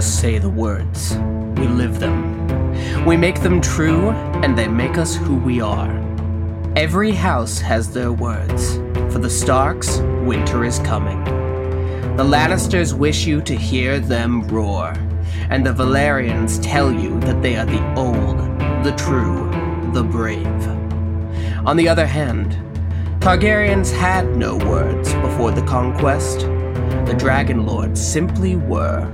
just say the words, we live them. We make them true, and they make us who we are. Every house has their words. For the Starks, winter is coming. The Lannisters wish you to hear them roar, and the Velaryons tell you that they are the old, the true, the brave. On the other hand, Targaryens had no words before the conquest. The Dragon Lords simply were.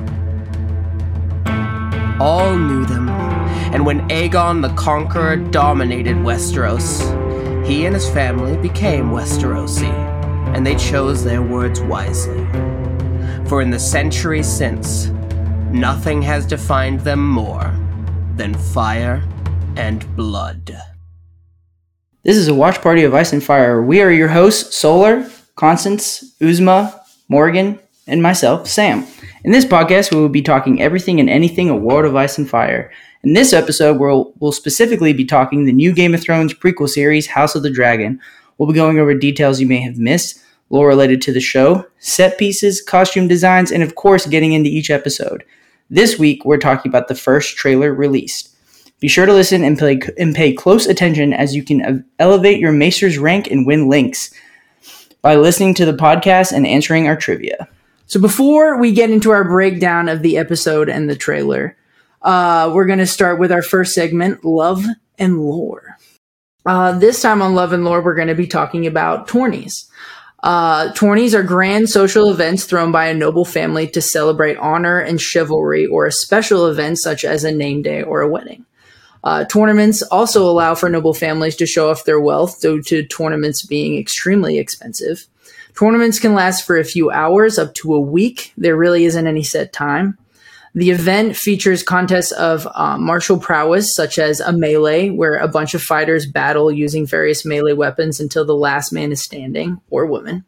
All knew them, and when Aegon the Conqueror dominated Westeros, he and his family became Westerosi, and they chose their words wisely. For in the century since, nothing has defined them more than fire and blood. This is a watch party of Ice and Fire. We are your hosts, Solar, Constance, Uzma, Morgan, and myself, Sam. In this podcast, we will be talking everything and anything a world of ice and fire. In this episode, we'll, we'll specifically be talking the new Game of Thrones prequel series, House of the Dragon. We'll be going over details you may have missed, lore related to the show, set pieces, costume designs, and of course, getting into each episode. This week, we're talking about the first trailer released. Be sure to listen and, play, and pay close attention as you can elevate your Maester's rank and win links by listening to the podcast and answering our trivia. So before we get into our breakdown of the episode and the trailer, uh, we're going to start with our first segment, Love and Lore. Uh, this time on Love and Lore, we're going to be talking about tourneys. Uh, tourneys are grand social events thrown by a noble family to celebrate honor and chivalry or a special event such as a name day or a wedding. Uh, tournaments also allow for noble families to show off their wealth due to tournaments being extremely expensive. Tournaments can last for a few hours up to a week. There really isn't any set time. The event features contests of uh, martial prowess, such as a melee, where a bunch of fighters battle using various melee weapons until the last man is standing, or woman.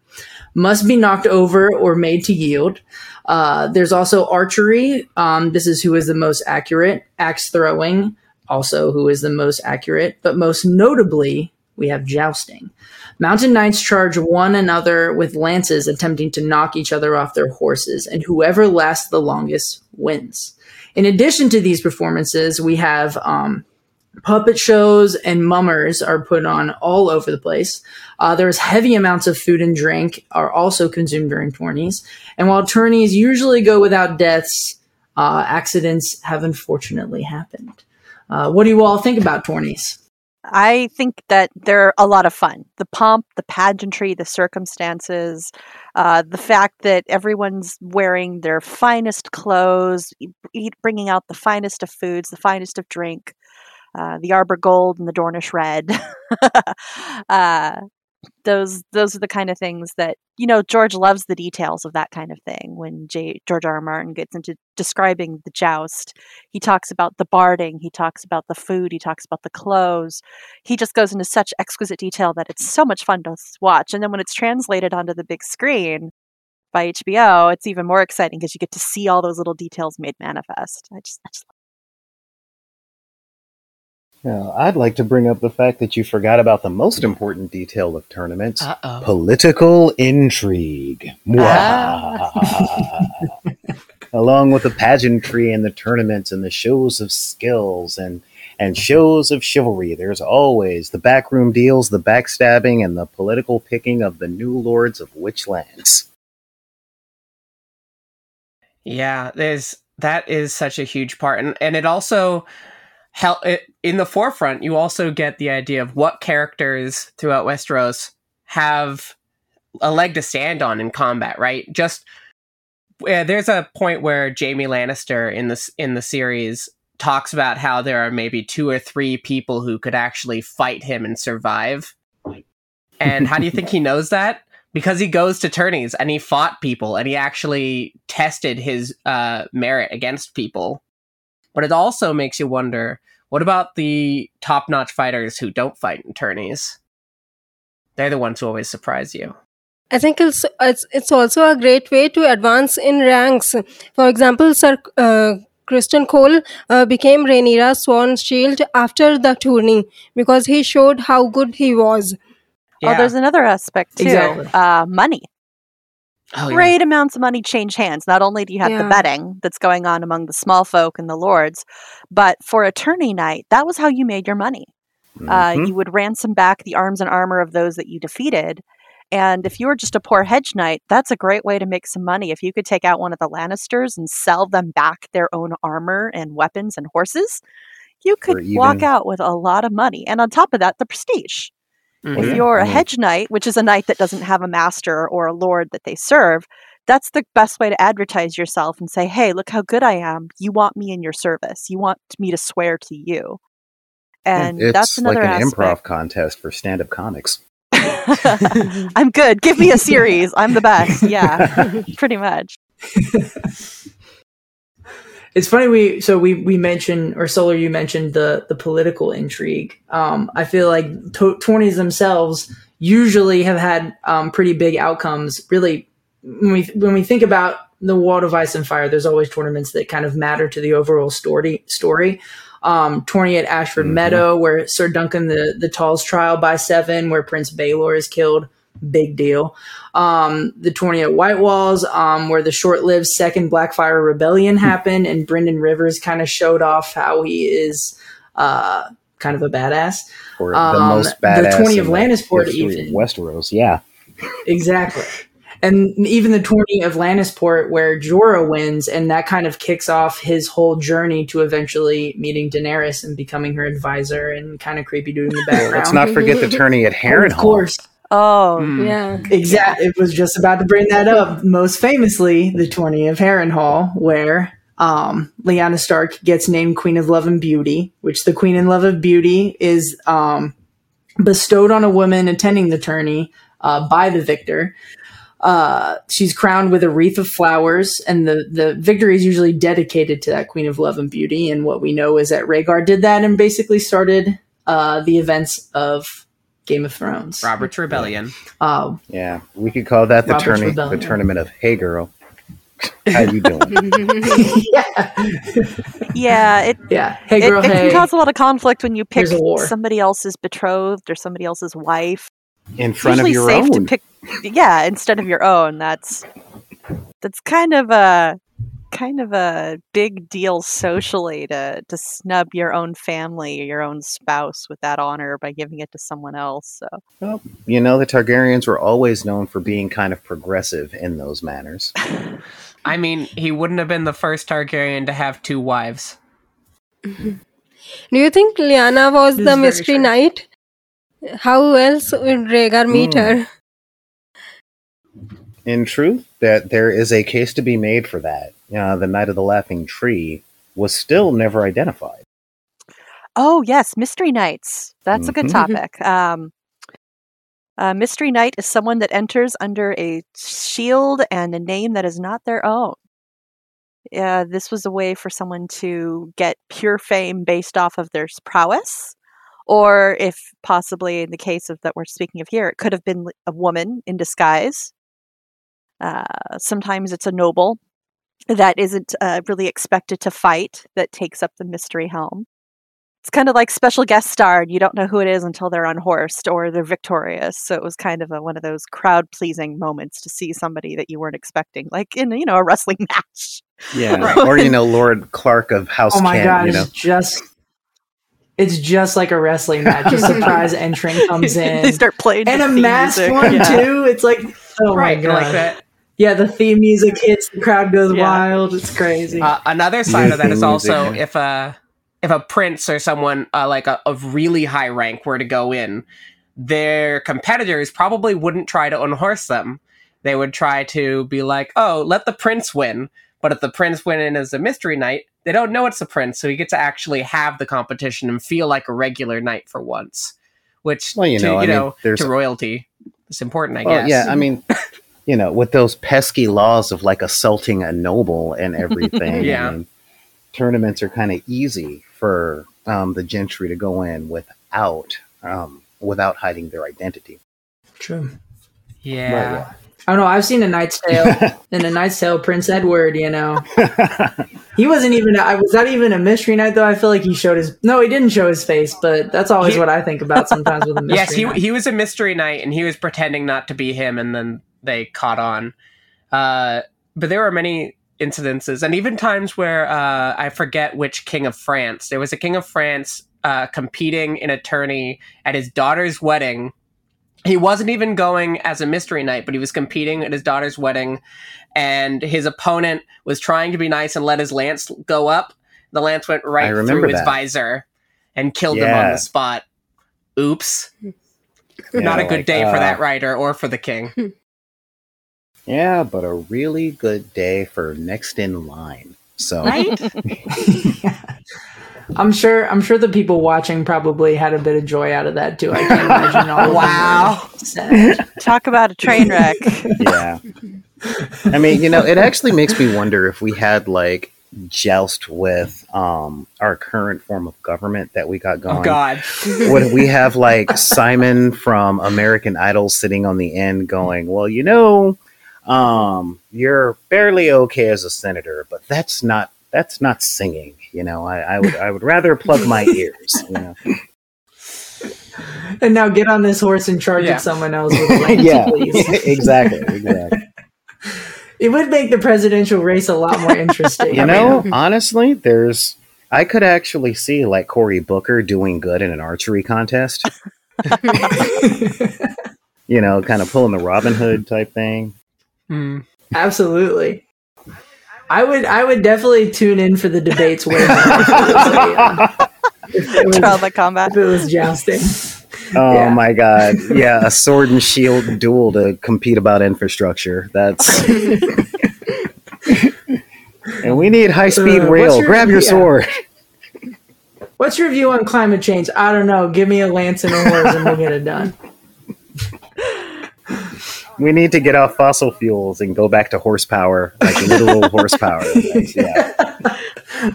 Must be knocked over or made to yield. Uh, there's also archery. Um, this is who is the most accurate. Axe throwing, also who is the most accurate. But most notably, we have jousting. Mountain knights charge one another with lances, attempting to knock each other off their horses, and whoever lasts the longest wins. In addition to these performances, we have um, puppet shows and mummers are put on all over the place. Uh, there's heavy amounts of food and drink are also consumed during tourneys. And while tourneys usually go without deaths, uh, accidents have unfortunately happened. Uh, what do you all think about tourneys? I think that they're a lot of fun. The pomp, the pageantry, the circumstances, uh, the fact that everyone's wearing their finest clothes, eat, bringing out the finest of foods, the finest of drink, uh, the Arbor Gold and the Dornish Red. uh, those those are the kind of things that you know George loves the details of that kind of thing. When J, George R. R. Martin gets into describing the joust, he talks about the barding, he talks about the food, he talks about the clothes. He just goes into such exquisite detail that it's so much fun to watch. And then when it's translated onto the big screen by HBO, it's even more exciting because you get to see all those little details made manifest. I just, I just now, I'd like to bring up the fact that you forgot about the most important detail of tournaments Uh-oh. political intrigue. Ah. Along with the pageantry and the tournaments and the shows of skills and, and shows of chivalry, there's always the backroom deals, the backstabbing, and the political picking of the new lords of which lands. Yeah, there's that is such a huge part, and and it also in the forefront. You also get the idea of what characters throughout Westeros have a leg to stand on in combat, right? Just uh, there's a point where Jaime Lannister in this in the series talks about how there are maybe two or three people who could actually fight him and survive. And how do you think he knows that? Because he goes to tourneys and he fought people and he actually tested his uh, merit against people. But it also makes you wonder what about the top notch fighters who don't fight in tourneys? They're the ones who always surprise you. I think it's, it's, it's also a great way to advance in ranks. For example, Sir uh, Criston Cole uh, became Rhaenyra's sworn shield after the tourney because he showed how good he was. Yeah. Oh, there's another aspect too. Exactly. Uh, money. Oh, yeah. great amounts of money change hands. Not only do you have the betting that's going on among the small folk and the lords, but for a tourney night, that was how you made your money. Uh, Mhm. you would ransom back the arms and armor of those that you defeated. And if you were just a poor hedge knight, that's a great way to make some money. If you could take out one of the Lannisters and sell them back their own armor and weapons and horses, you could walk out with a lot of money. And on top of that, the prestige. Mhm. If you're a hedge knight, which is a knight that doesn't have a master or a lord that they serve, that's the best way to advertise yourself and say, hey, look how good I am. You want me in your service. You want me to swear to you. And it's that's another like an aspect. improv contest for stand-up comics. I'm good. Give me a series. I'm the best. Yeah, pretty much. It's funny we so we we mentioned or Solar you mentioned the the political intrigue. Um, I feel like to- tourneys themselves usually have had um, pretty big outcomes. Really, when we when we think about the World of Ice and Fire, there's always tournaments that kind of matter to the overall story. Story. Um, tourney at Ashford Mhm. Meadow, where Sir Duncan the the Tall's trial by seven, where Prince Baelor is killed. Big deal um, the tourney at White Walls, um, where the short-lived Second Blackfyre Rebellion happened, and Brynden Rivers kind of showed off how he is uh, kind of a badass. Or the Um, most the badass 20 in of Lannisport even. Westeros, yeah. Exactly. And even the tourney of Lannisport, where Jorah wins, and that kind of kicks off his whole journey to eventually meeting Daenerys and becoming her advisor and kind of creepy dude in the background. let's not forget the tourney at Harrenhal. of course. Oh, Mm. Yeah. Exactly. It was just about to bring that up. Most famously, the tourney of Harrenhal, where um, Lyanna Stark gets named Queen of Love and Beauty, which the Queen and Love of Beauty is um, bestowed on a woman attending the tourney uh, by the victor. Uh, she's crowned with a wreath of flowers, and the, the victory is usually dedicated to that Queen of Love and Beauty. And what we know is that Rhaegar did that and basically started uh, the events of Game of Thrones. Robert's Rebellion. Uh, Yeah, we could call that the Robert's tourney, the tournament of Hey Girl. How you doing? yeah. yeah. It Yeah. Hey, it, girl, it hey. can cause a lot of conflict when you pick Here's a war. somebody else's betrothed or somebody else's wife. In It's front of usually your safe own. to pick, yeah, instead of your own. That's that's kind of a kind of a big deal socially to to snub your own family or your own spouse with that honor by giving it to someone else. So You know, the Targaryens were always known for being kind of progressive in those manners. I mean, he wouldn't have been the first Targaryen to have two wives. Do you think Lyanna was This the mystery true. knight? How else would Rhaegar meet Hmm. her? In truth, that there is a case to be made for that. Uh, the Knight of the Laughing Tree was still never identified. Oh yes, mystery knights. That's a good Mhm. topic. Um, a mystery knight is someone that enters under a shield and a name that is not their own. Uh, this was a way for someone to get pure fame based off of their prowess, or if possibly in the case of that we're speaking of here, it could have been a woman in disguise. Uh, sometimes it's a noble that isn't uh, really expected to fight that takes up the mystery helm. It's kind of like special guest star. and You don't know who it is until they're unhorsed or they're victorious. So it was kind of a, one of those crowd pleasing moments to see somebody that you weren't expecting, like in you know a wrestling match. Yeah. or, you know, Lord Clark of House Oh my Kent, god, you know. just it's just like a wrestling match. A surprise entrant comes in. they start playing and the a theme masked one yeah. too. It's like oh right, my god. like that. Yeah, the theme music hits, the crowd goes Yeah. wild. It's crazy. Uh, another side of that is also if a if a prince or someone uh, like a, of really high rank were to go in, their competitors probably wouldn't try to unhorse them. They would try to be like, "Oh, let the prince win." But if the prince went in as a mystery knight, they don't know it's a prince, so you get to actually have the competition and feel like a regular knight for once. Which, Well, you to, know, you I mean, know, there's- to royalty, is important, I Well, guess. yeah, I mean, you know, with those pesky laws of like assaulting a noble and everything, Yeah. I mean, tournaments are kind of easy for um, the gentry to go in without um, without hiding their identity. True. yeah. I don't know. I've seen a Knight's Tale. In a Knight's Tale, Prince Edward. You know, he wasn't even. I was that even a mystery knight though. I feel like he showed his. No, he didn't show his face, but that's always He- what I think about sometimes with a mystery yes, he knight. he was a mystery knight, and he was pretending not to be him, and then they caught on. Uh, but there were many incidences, and even times where uh, I forget which king of France. There was a king of France uh, competing in a tourney at his daughter's wedding. He wasn't even going as a mystery knight, but he was competing at his daughter's wedding, and his opponent was trying to be nice and let his lance go up. The lance went right remember through his that. visor and killed him on the spot. Oops. Yeah, Not a good like, day for uh, that rider or for the king. Yeah, but a really good day for next in line. So I'm sure. I'm sure the people watching probably had a bit of joy out of that too. I can't imagine all. Wow. Wow. Talk about a train wreck. yeah. I mean, you know, it actually makes me wonder if we had like joust with um our current form of government that we got going. Oh God. Would we have like Simon from American Idol sitting on the end going, Well, you know, um, you're barely okay as a senator, but that's not that's not singing, you know. I, I would I would rather plug my ears, you know. and now get on this horse and charge Yeah. at someone else with lance, yeah, exactly, exactly. It would make the presidential race a lot more interesting. You know, honestly, there's I could actually see like Cory Booker doing good in an archery contest. You know, kind of pulling the Robin Hood type thing. Hmm. Absolutely. I would I would definitely tune in for the debates way more if it was, a, if it was, Trauma combat. if it was jousting. Oh Yeah. my god. Yeah, a sword and shield duel to compete about infrastructure. That's And we need high speed Uh, what's rail. your- Grab your yeah. sword. What's your view on climate change? I don't know. Give me a lance and a horse and we'll get it done. We need to get off fossil fuels and go back to horsepower, like literal horsepower. Yeah.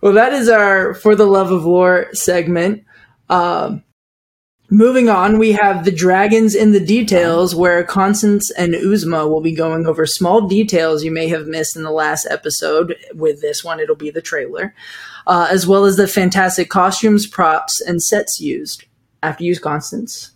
Well, that is our For the Love of Lore segment. Um, moving on, we have The Dragons in the Details, where Constance and Uzma will be going over small details you may have missed in the last episode. With this one, it'll be the trailer, uh, as well as the fantastic costumes, props, and sets used. After you, Constance.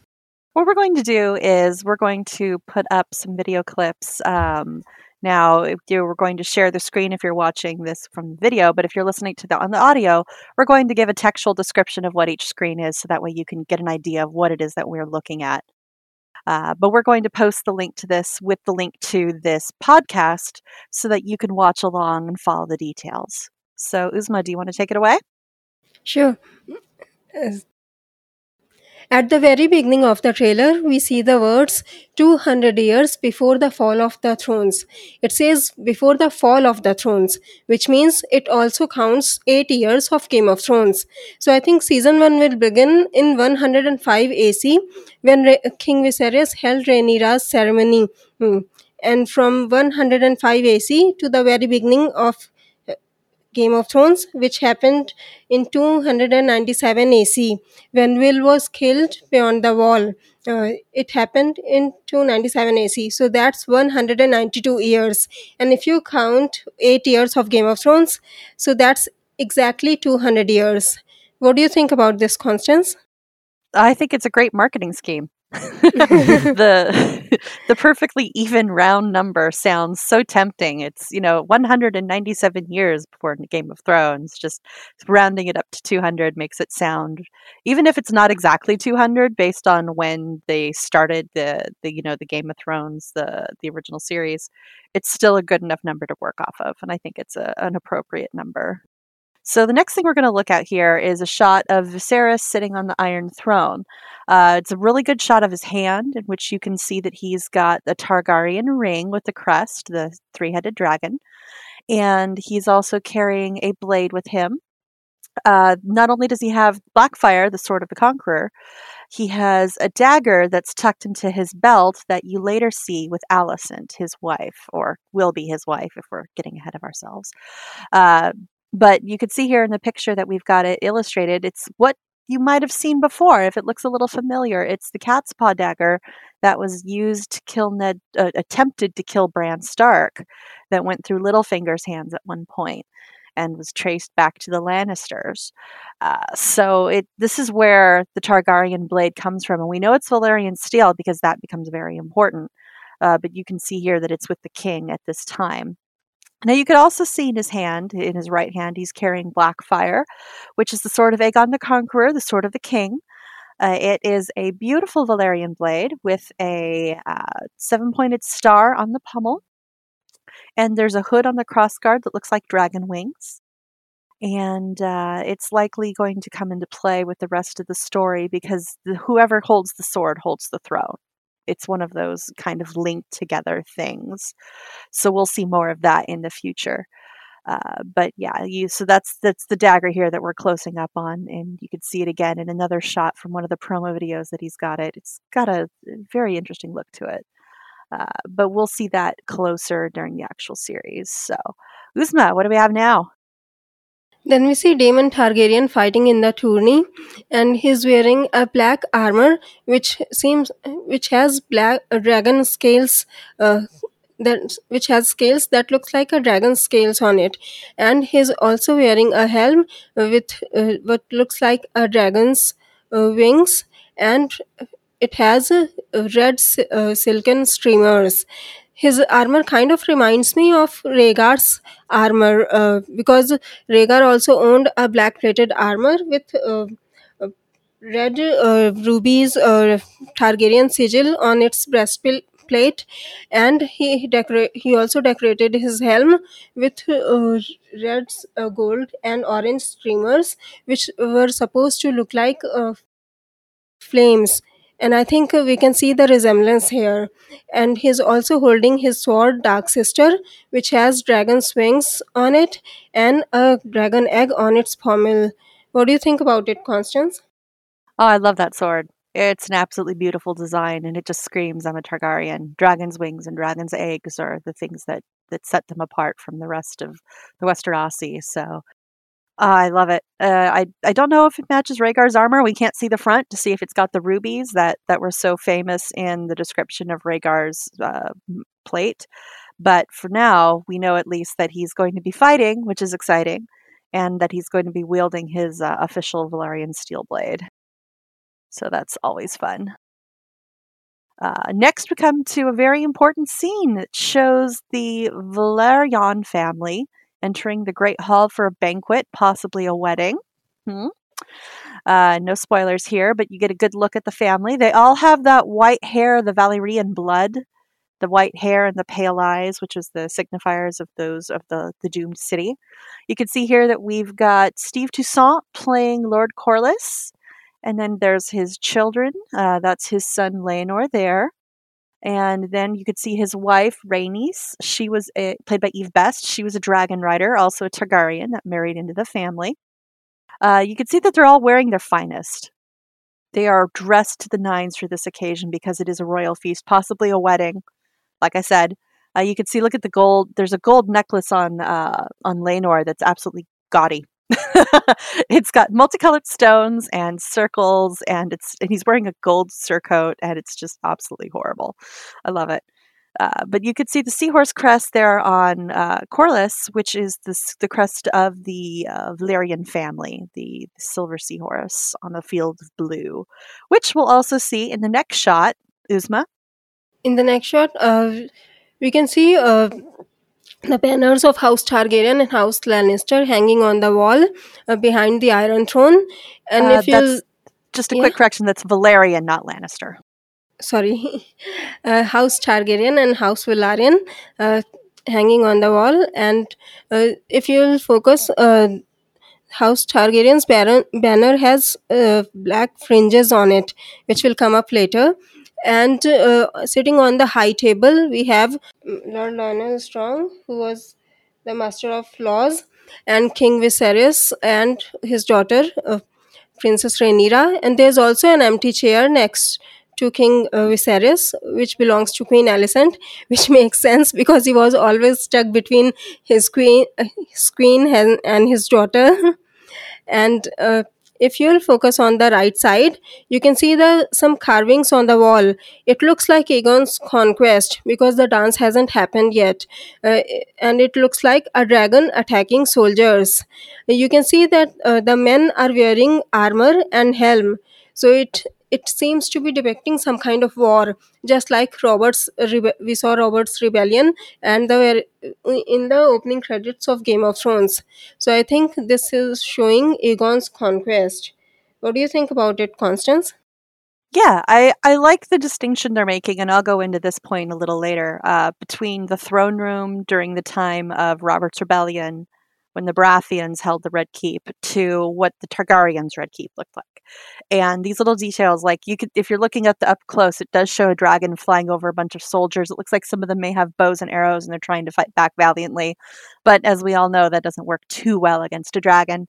What we're going to do is we're going to put up some video clips. Um, now, we're going to share the screen if you're watching this from the video, but if you're listening to the on the audio, we're going to give a textual description of what each screen is, so that way you can get an idea of what it is that we're looking at. Uh, but we're going to post the link to this with the link to this podcast, so that you can watch along and follow the details. So, Uzma, do you want to take it away? Sure. At the very beginning of the trailer, we see the words 200 years before the fall of the thrones. It says before the fall of the thrones, which means it also counts 8 years of Game of Thrones. So I think season 1 will begin in 105 AC when Ra- King Viserys held Rhaenyra's ceremony. Hmm. And from 105 AC to the very beginning of Game of Thrones, which happened in 297 AC when Will was killed beyond the wall. Uh, it happened in 297 AC, so that's 192 years. And if you count 8 years of Game of Thrones, so that's exactly 200 years. What do you think about this, Constance? I think it's a great marketing scheme. the the perfectly even round number sounds so tempting. It's you know 197 years before Game of Thrones. Just rounding it up to 200 makes it sound, even if it's not exactly 200, based on when they started the the you know the Game of Thrones the the original series. It's still a good enough number to work off of, and I think it's a, an appropriate number. So the next thing we're going to look at here is a shot of Viserys sitting on the Iron Throne. Uh, it's a really good shot of his hand, in which you can see that he's got the Targaryen ring with the crest, the three-headed dragon, and he's also carrying a blade with him. Uh, not only does he have Blackfyre, the sword of the Conqueror, he has a dagger that's tucked into his belt that you later see with Alicent, his wife, or will be his wife if we're getting ahead of ourselves. Uh, but you can see here in the picture that we've got it illustrated. It's what you might have seen before if it looks a little familiar. It's the cat's paw dagger that was used to kill Ned, uh, attempted to kill Bran Stark, that went through Littlefinger's hands at one point and was traced back to the Lannisters. Uh, so it this is where the Targaryen blade comes from, and we know it's Valyrian steel because that becomes very important. uh, but you can see here that it's with the king at this time. Now, you could also see in his hand, in his right hand, he's carrying Blackfyre, which is the sword of Aegon the Conqueror, the sword of the king. Uh, it is a beautiful Valyrian blade with a uh, seven pointed star on the pommel. And there's a hood on the crossguard that looks like dragon wings. And uh, it's likely going to come into play with the rest of the story because the, whoever holds the sword holds the throne. It's one of those kind of linked together things. So we'll see more of that in the future. Uh, but yeah, you so that's that's the dagger here that we're closing up on, and you can see it again in another shot from one of the promo videos that he's got it. It's got a very interesting look to it. Uh, but we'll see that closer during the actual series. So, Uzma, what do we have now? Then we see Daemon Targaryen fighting in the tourney, and he's wearing a black armor, which seems which has black uh, dragon scales, uh, that which has scales that looks like a dragon scales on it, and he's also wearing a helm with uh, what looks like a dragon's uh, wings, and it has uh, red uh, silken streamers his armor kind of reminds me of Rhaegar's armor uh, because Rhaegar also owned a black plated armor with uh, uh red uh, rubies or Targaryen sigil on its breastplate, and he decora- he also decorated his helm with uh, red, uh, gold, and orange streamers, which were supposed to look like flames and I think we can see the resemblance here. And he's also holding his sword, Dark Sister, which has dragon's wings on it and a dragon egg on its pommel. What do you think about it, Constance? Oh, I love that sword. It's an absolutely beautiful design, and it just screams I'm a Targaryen. Dragon's wings and dragon's eggs are the things that that set them apart from the rest of the Westerosi. So I love it. Uh, I I don't know if it matches Rhaegar's armor. We can't see the front to see if it's got the rubies that that were so famous in the description of Rhaegar's uh, plate. But for now, we know at least that he's going to be fighting, which is exciting, and that he's going to be wielding his uh, official Valyrian steel blade. So that's always fun. Uh, next, we come to a very important scene that shows the Velaryon family entering the Great Hall for a banquet, possibly a wedding. Hmm. Uh, no spoilers here, but you get a good look at the family. They all have that white hair, the Valyrian blood, the white hair and the pale eyes, which is the signifiers of those of the, the doomed city. You can see here that we've got Steve Toussaint playing Lord Corlys, and then there's his children. Uh, that's his son Laenor there. And then you could see his wife, Rhaenys. She was a, played by Eve Best. She was a dragon rider, also a Targaryen that married into the family. Uh, you can see that they're all wearing their finest. They are dressed to the nines for this occasion because it is a royal feast, possibly a wedding. Like I said, uh, you can see. Look at the gold. There's a gold necklace on uh, on Laenor that's absolutely gaudy. it's got multicolored stones and circles, and it's and he's wearing a gold surcoat, and it's just absolutely horrible. I love it. Uh, but you could see the seahorse crest there on uh, Corlys, which is the, the crest of the uh, Velaryon family, the, the, silver seahorse on a field of blue, which we'll also see in the next shot. Uzma? In the next shot, uh, we can see uh, the banners of House Targaryen and House Lannister hanging on the wall uh, behind the Iron Throne. And uh, if you just a yeah. quick correction, that's Velaryon, not Lannister. Sorry, uh, House Targaryen and House Velaryon uh, hanging on the wall. And uh, if you'll focus, uh, House Targaryen's banner has black fringes on it, which will come up later and uh, sitting on the high table we have Lord Lyonel Strong, who was the master of laws, and King Viserys and his daughter uh, Princess Rhaenyra, and there's also an empty chair next to King uh, Viserys, which belongs to Queen Alicent, which makes sense because he was always stuck between his queen, uh, his queen and, and his daughter. and uh, if you'll focus on the right side, you can see the some carvings on the wall. It looks like Aegon's conquest because the dance hasn't happened yet, uh, and it looks like a dragon attacking soldiers. You can see that uh, the men are wearing armor and helm. so it it seems to be depicting some kind of war just like robert's rebe- we saw robert's rebellion and the in the opening credits of game of thrones. So i think this is showing aegon's conquest. What do you think about it constance? Yeah, I, I like the distinction they're making, and I'll go into this point a little later, uh, between the throne room during the time of Robert's Rebellion, when the Baratheons held the Red Keep, to what the Targaryens' Red Keep looked like. And these little details, like you could, if you're looking at the up close, it does show a dragon flying over a bunch of soldiers. It looks like some of them may have bows and arrows, and they're trying to fight back valiantly. But as we all know, that doesn't work too well against a dragon.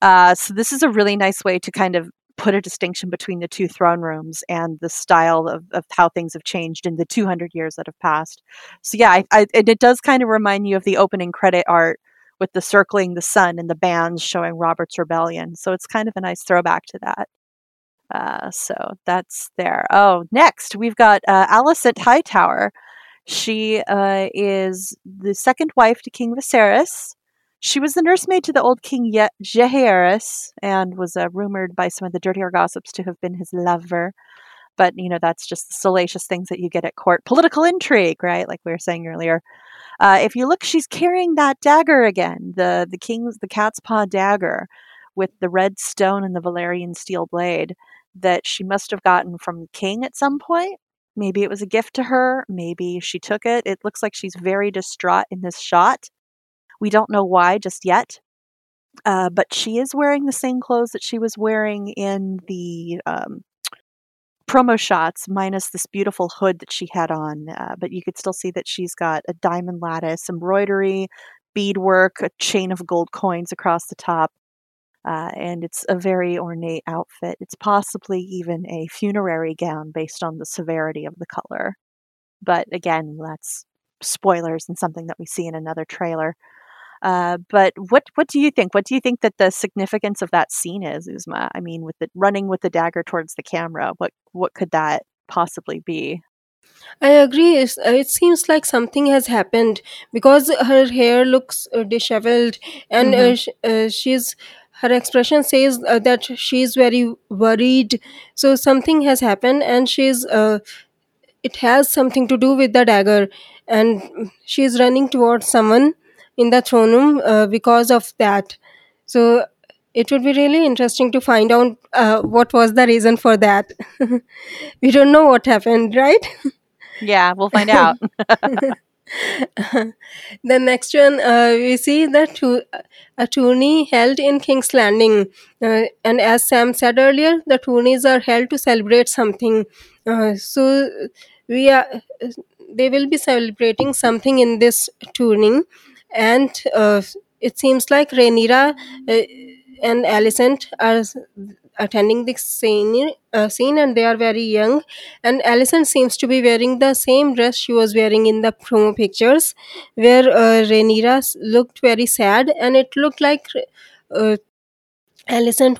Uh, so this is a really nice way to kind of put a distinction between the two throne rooms and the style of, of how things have changed in the 200 years that have passed. So yeah, I, I, and it does kind of remind you of the opening credit art with the circling the sun and the bands showing Robert's Rebellion. So it's kind of a nice throwback to that. Uh, so that's there. Oh, next we've got uh, Alicent Hightower. She uh, is the second wife to King Viserys. She was the nursemaid to the old king Ye- and was uh, rumored by some of the dirtier gossips to have been his lover. But, you know, that's just the salacious things that you get at court. Political intrigue, right? Like we were saying earlier. Uh, if you look, she's carrying that dagger again, the the king's the cat's paw dagger, with the red stone and the Valyrian steel blade that she must have gotten from the king at some point. Maybe it was a gift to her. Maybe she took it. It looks like she's very distraught in this shot. We don't know why just yet. Uh, but she is wearing the same clothes that she was wearing in the um, promo shots, minus this beautiful hood that she had on. Uh, but you could still see that she's got a diamond lattice embroidery, beadwork, a chain of gold coins across the top. Uh, and it's a very ornate outfit. It's possibly even a funerary gown based on the severity of the color. But again, that's spoilers and something that we see in another trailer. Uh, but what what do you think? What do you think that the significance of that scene is, Uzma? I mean, with the running with the dagger towards the camera, what what could that possibly be? I agree. It's, uh, it seems like something has happened because her hair looks uh, disheveled, and uh, Mhm. sh- uh, she's her expression says uh, that she's very worried. So something has happened, and she's uh, it has something to do with the dagger, and she's running towards someone in the throne room uh, because of that. So it would be really interesting to find out uh, what was the reason for that. we don't know what happened, right? Yeah, we'll find out. the next one, uh, we see that tu- a tourney held in King's Landing. Uh, and as Sam said earlier, the tourneys are held to celebrate something. Uh, so we are, they will be celebrating something in this tourney. And uh, it seems like Rhaenyra uh, and Alicent are attending the scene, uh, scene and they are very young and Alicent seems to be wearing the same dress she was wearing in the promo pictures where uh, Rhaenyra looked very sad and it looked like uh,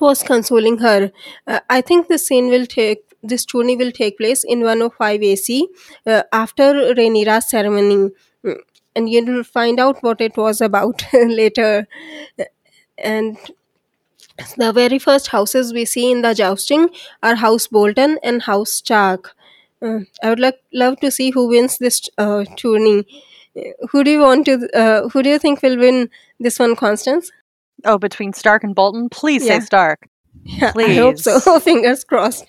was consoling her. Uh, I think this scene will take this tourney will take place in 105 AC uh, after Rhaenyra's ceremony. And you will find out what it was about later. And the very first houses we see in the jousting are House Bolton and House Stark. Uh, I would like love to see who wins this uh, tourney. Uh, Who do you want to? Uh, who do you think will win this one, Constance? oh, between Stark and Bolton, please Yeah. say Stark. Yeah, I hope so. Fingers crossed.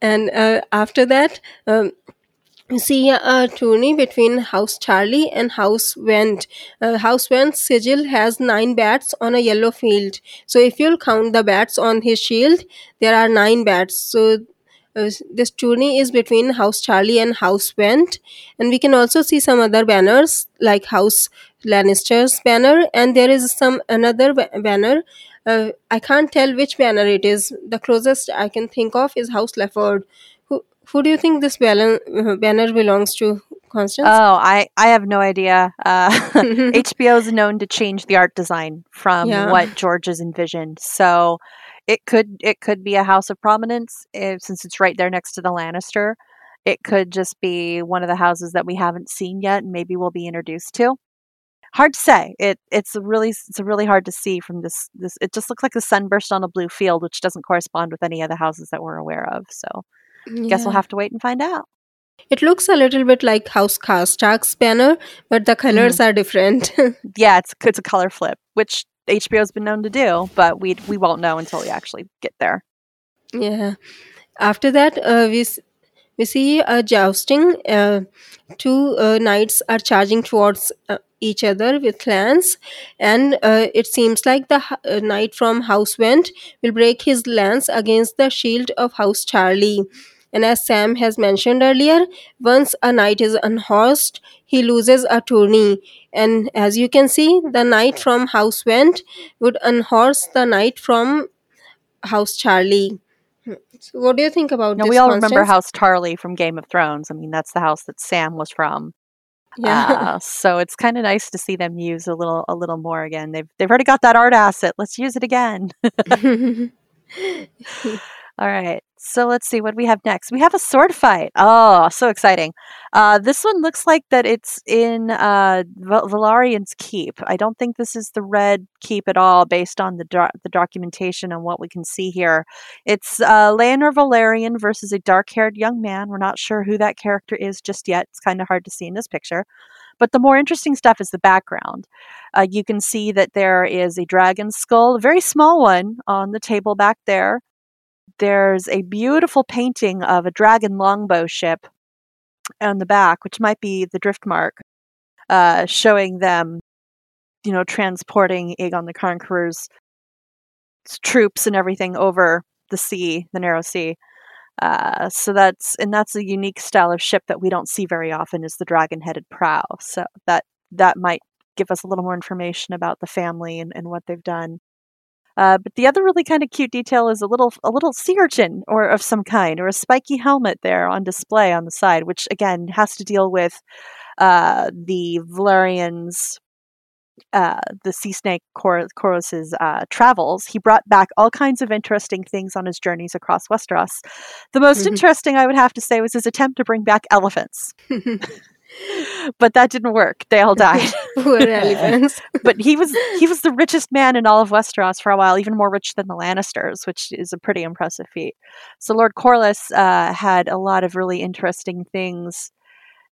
and uh, after that, um, see a tourney between House Tarly and House Whent. Uh, House Whent's sigil has nine bats on a yellow field. So if you'll count the bats on his shield, there are nine bats. So uh, this tourney is between House Tarly and House Whent, and we can also see some other banners like House Lannister's banner, and there is some another ba- banner. Uh, I can't tell which banner it is. The closest I can think of is House Lefford. Who do you think this banner, uh, banner belongs to, Constance? Oh, I, I have no idea. Uh, HBO is known to change the art design from Yeah. what George has envisioned. So it could it could be a house of prominence if, since it's right there next to the Lannister. It could just be one of the houses that we haven't seen yet and maybe we'll be introduced to. hard to say. It it's really it's really hard to see from this this. It just looks like the sunburst on a blue field, which doesn't correspond with any of the houses that we're aware of. So, guess we'll have to wait and find out. It looks a little bit like House Stark's banner, but the colors are different. Yeah, it's it's a color flip, which HBO's been known to do, but we we won't know until we actually get there. yeah. After that, uh, we we see a jousting. Uh, two uh, knights are charging towards uh, each other with lance, and uh, it seems like the uh, knight from House Whent will break his lance against the shield of House Tarly. And as Sam has mentioned earlier, once a knight is unhorsed, he loses a tourney. And as you can see, the knight from House Whent would unhorse the knight from House Tarly. So what do you think about Now this? we all remember House Tarly from Game of Thrones. I mean, that's the house that Sam was from. Yeah. Uh, so it's kind of nice to see them use a little a little more again. They've they've already got that art asset. Let's use it again. All right. So let's see what we have next. We have a sword fight. Oh, so exciting. Uh, this one looks like that it's in uh, Val- Valarian's Keep. I don't think this is the Red Keep at all based on the doc- the documentation and what we can see here. It's uh, Laenor Velaryon versus a dark-haired young man. We're not sure who that character is just yet. It's kind of hard to see in this picture. But the more interesting stuff is the background. Uh, you can see that there is a dragon skull, a very small one, on the table back there there's a beautiful painting of a dragon longbow ship on the back, which might be the Driftmark, uh, showing them, you know, transporting Aegon the Conqueror's troops and everything over the sea, the narrow sea. Uh, so that's and that's a unique style of ship that we don't see very often is the dragon-headed prow. So that that might give us a little more information about the family and, and what they've done. Uh, but the other really kind of cute detail is a little a little sea urchin or of some kind or a spiky helmet there on display on the side, which again has to deal with uh, the Velaryons, uh, the sea snake Cor- Corus's uh, travels. He brought back all kinds of interesting things on his journeys across Westeros. The most Mhm. interesting, I would have to say, was his attempt to bring back elephants, but that didn't work. They all died Poor elephants. but he was he was the richest man in all of Westeros for a while, even more rich than the Lannisters, which is a pretty impressive feat. So Lord Corlys uh, had a lot of really interesting things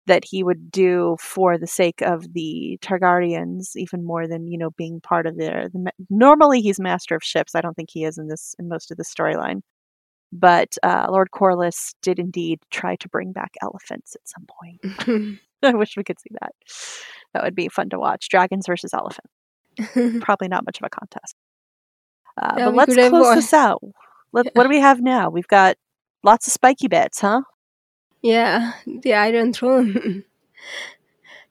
that he would do for the sake of the Targaryens, even more than you know being part of their. The, normally, he's master of ships. I don't think he is in this in most of the storyline. But uh, Lord Corlys did indeed try to bring back elephants at some point. I wish we could see that. That would be fun to watch. Dragons versus elephants probably not much of a contest. Uh, Yeah, but let's close wa- this out. Let, What do we have now? We've got lots of spiky bits, huh? yeah, the Iron Throne.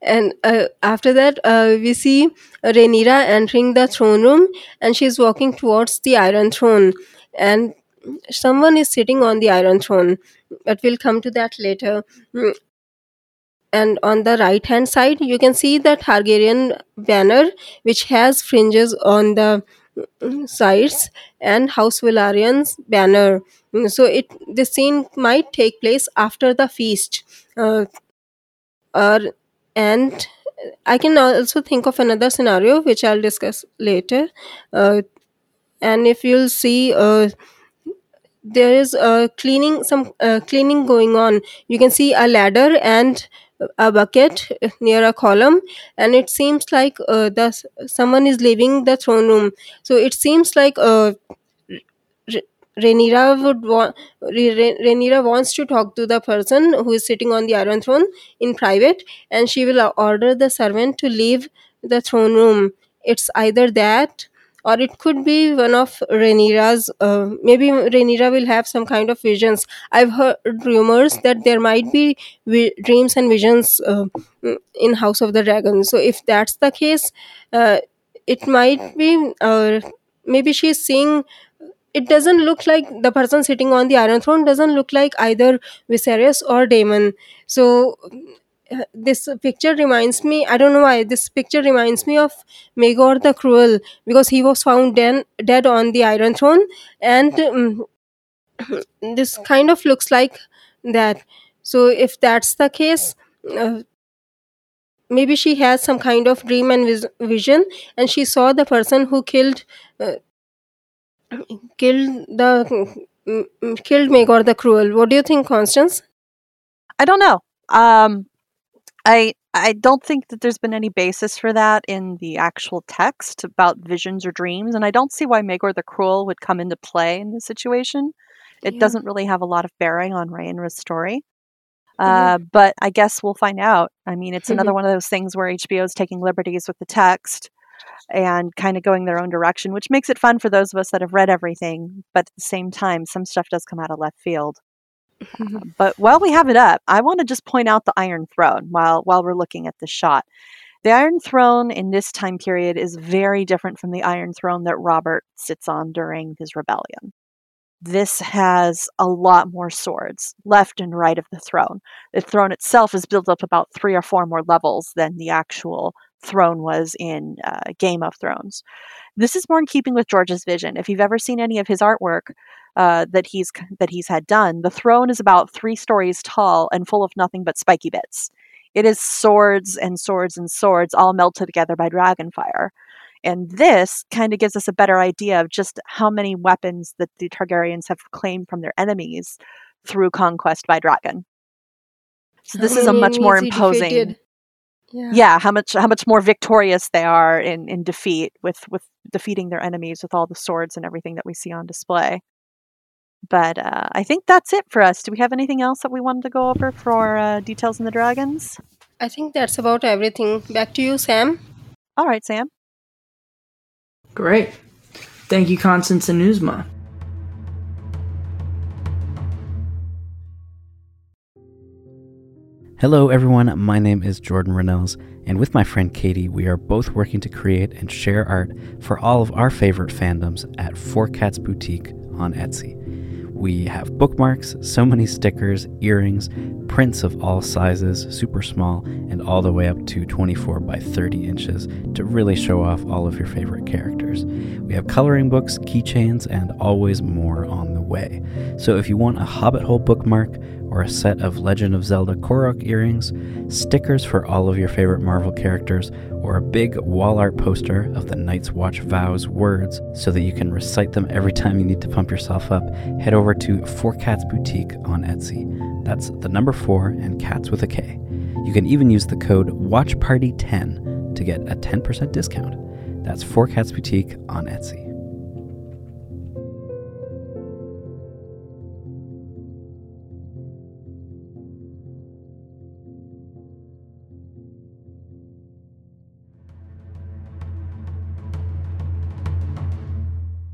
and uh, after that, uh, we see Rhaenyra entering the throne room, and she's walking towards the Iron Throne, and someone is sitting on the Iron Throne. But we'll come to that later. And on the right hand side, you can see the Targaryen banner, which has fringes on the mm, sides, and House Velaryon's banner. Mm, So it the scene might take place after the feast, uh, or and I can also think of another scenario which I'll discuss later. Uh, and if you'll see, uh, there is uh, cleaning some uh, cleaning going on. You can see a ladder and a bucket near a column, and it seems like uh, the someone is leaving the throne room. So it seems like uh, Rhaenyra would want Rhaenyra wants to talk to the person who is sitting on the Iron Throne in private, and she will order the servant to leave the throne room. It's either that, or it could be one of Rhaenyra's. Uh, maybe Rhaenyra will have some kind of visions. I've heard rumors that there might be vi- dreams and visions uh, in House of the Dragon. So if that's the case, uh, it might be. Uh, maybe she's seeing it doesn't look like the person sitting on the iron throne doesn't look like either Viserys or Daemon. So this picture reminds me I don't know why this picture reminds me of Maegor the Cruel because he was found den- dead on the iron throne and um, this kind of looks like that. So if that's the case uh, maybe she has some kind of dream and vis- vision and she saw the person who killed uh, killed the mm, mm, killed Maegor the Cruel. What do you think, Constance? I don't know. Um, I I don't think that there's been any basis for that in the actual text about visions or dreams, and I don't see why Maegor the Cruel would come into play in this situation. It Yeah. doesn't really have a lot of bearing on Rhaenyra's story. Uh, but I guess we'll find out. I mean, it's another one of those things where HBO is taking liberties with the text and kind of going their own direction, which makes it fun for those of us that have read everything. But at the same time, some stuff does come out of left field. But while we have it up, I want to just point out the Iron Throne while while we're looking at this shot. The Iron Throne in this time period is very different from the Iron Throne that Robert sits on during his rebellion. This has a lot more swords left and right of the throne. The throne itself is built up about three or four more levels than the actual throne was in uh, Game of Thrones. This is more in keeping with George's vision. If you've ever seen any of his artwork, uh, that he's that he's had done. The throne is about three stories tall and full of nothing but spiky bits. It is swords and swords and swords all melted together by dragon fire. And this kind of gives us a better idea of just how many weapons that the Targaryens have claimed from their enemies through conquest by dragon. So this is a much more imposing. Yeah. yeah how much how much more victorious they are in in defeat with with defeating their enemies with all the swords and everything that we see on display but uh, i think that's it for us do we have anything else that we wanted to go over for uh, details in the dragons I think that's about everything. Back to you, Sam. all right sam Great. Thank you, Constance and Uzma. Hello, everyone. My name is Jordan Reynolds, and with my friend Katie, we are both working to create and share art for all of our favorite fandoms at Four Cats Boutique on Etsy. We have bookmarks, so many stickers, earrings, prints of all sizes, super small, and all the way up to 24 by 30 inches to really show off all of your favorite characters. We have coloring books, keychains, and always more on the way. So if you want a Hobbit Hole bookmark, or a set of Legend of Zelda Korok earrings, stickers for all of your favorite Marvel characters, or a big wall art poster of the Night's Watch vows words so that you can recite them every time you need to pump yourself up, head over to Four Cats Boutique on Etsy. That's the number four and cats with a K. You can even use the code WatchParty10 to get a 10% discount. That's Four Cats Boutique on Etsy.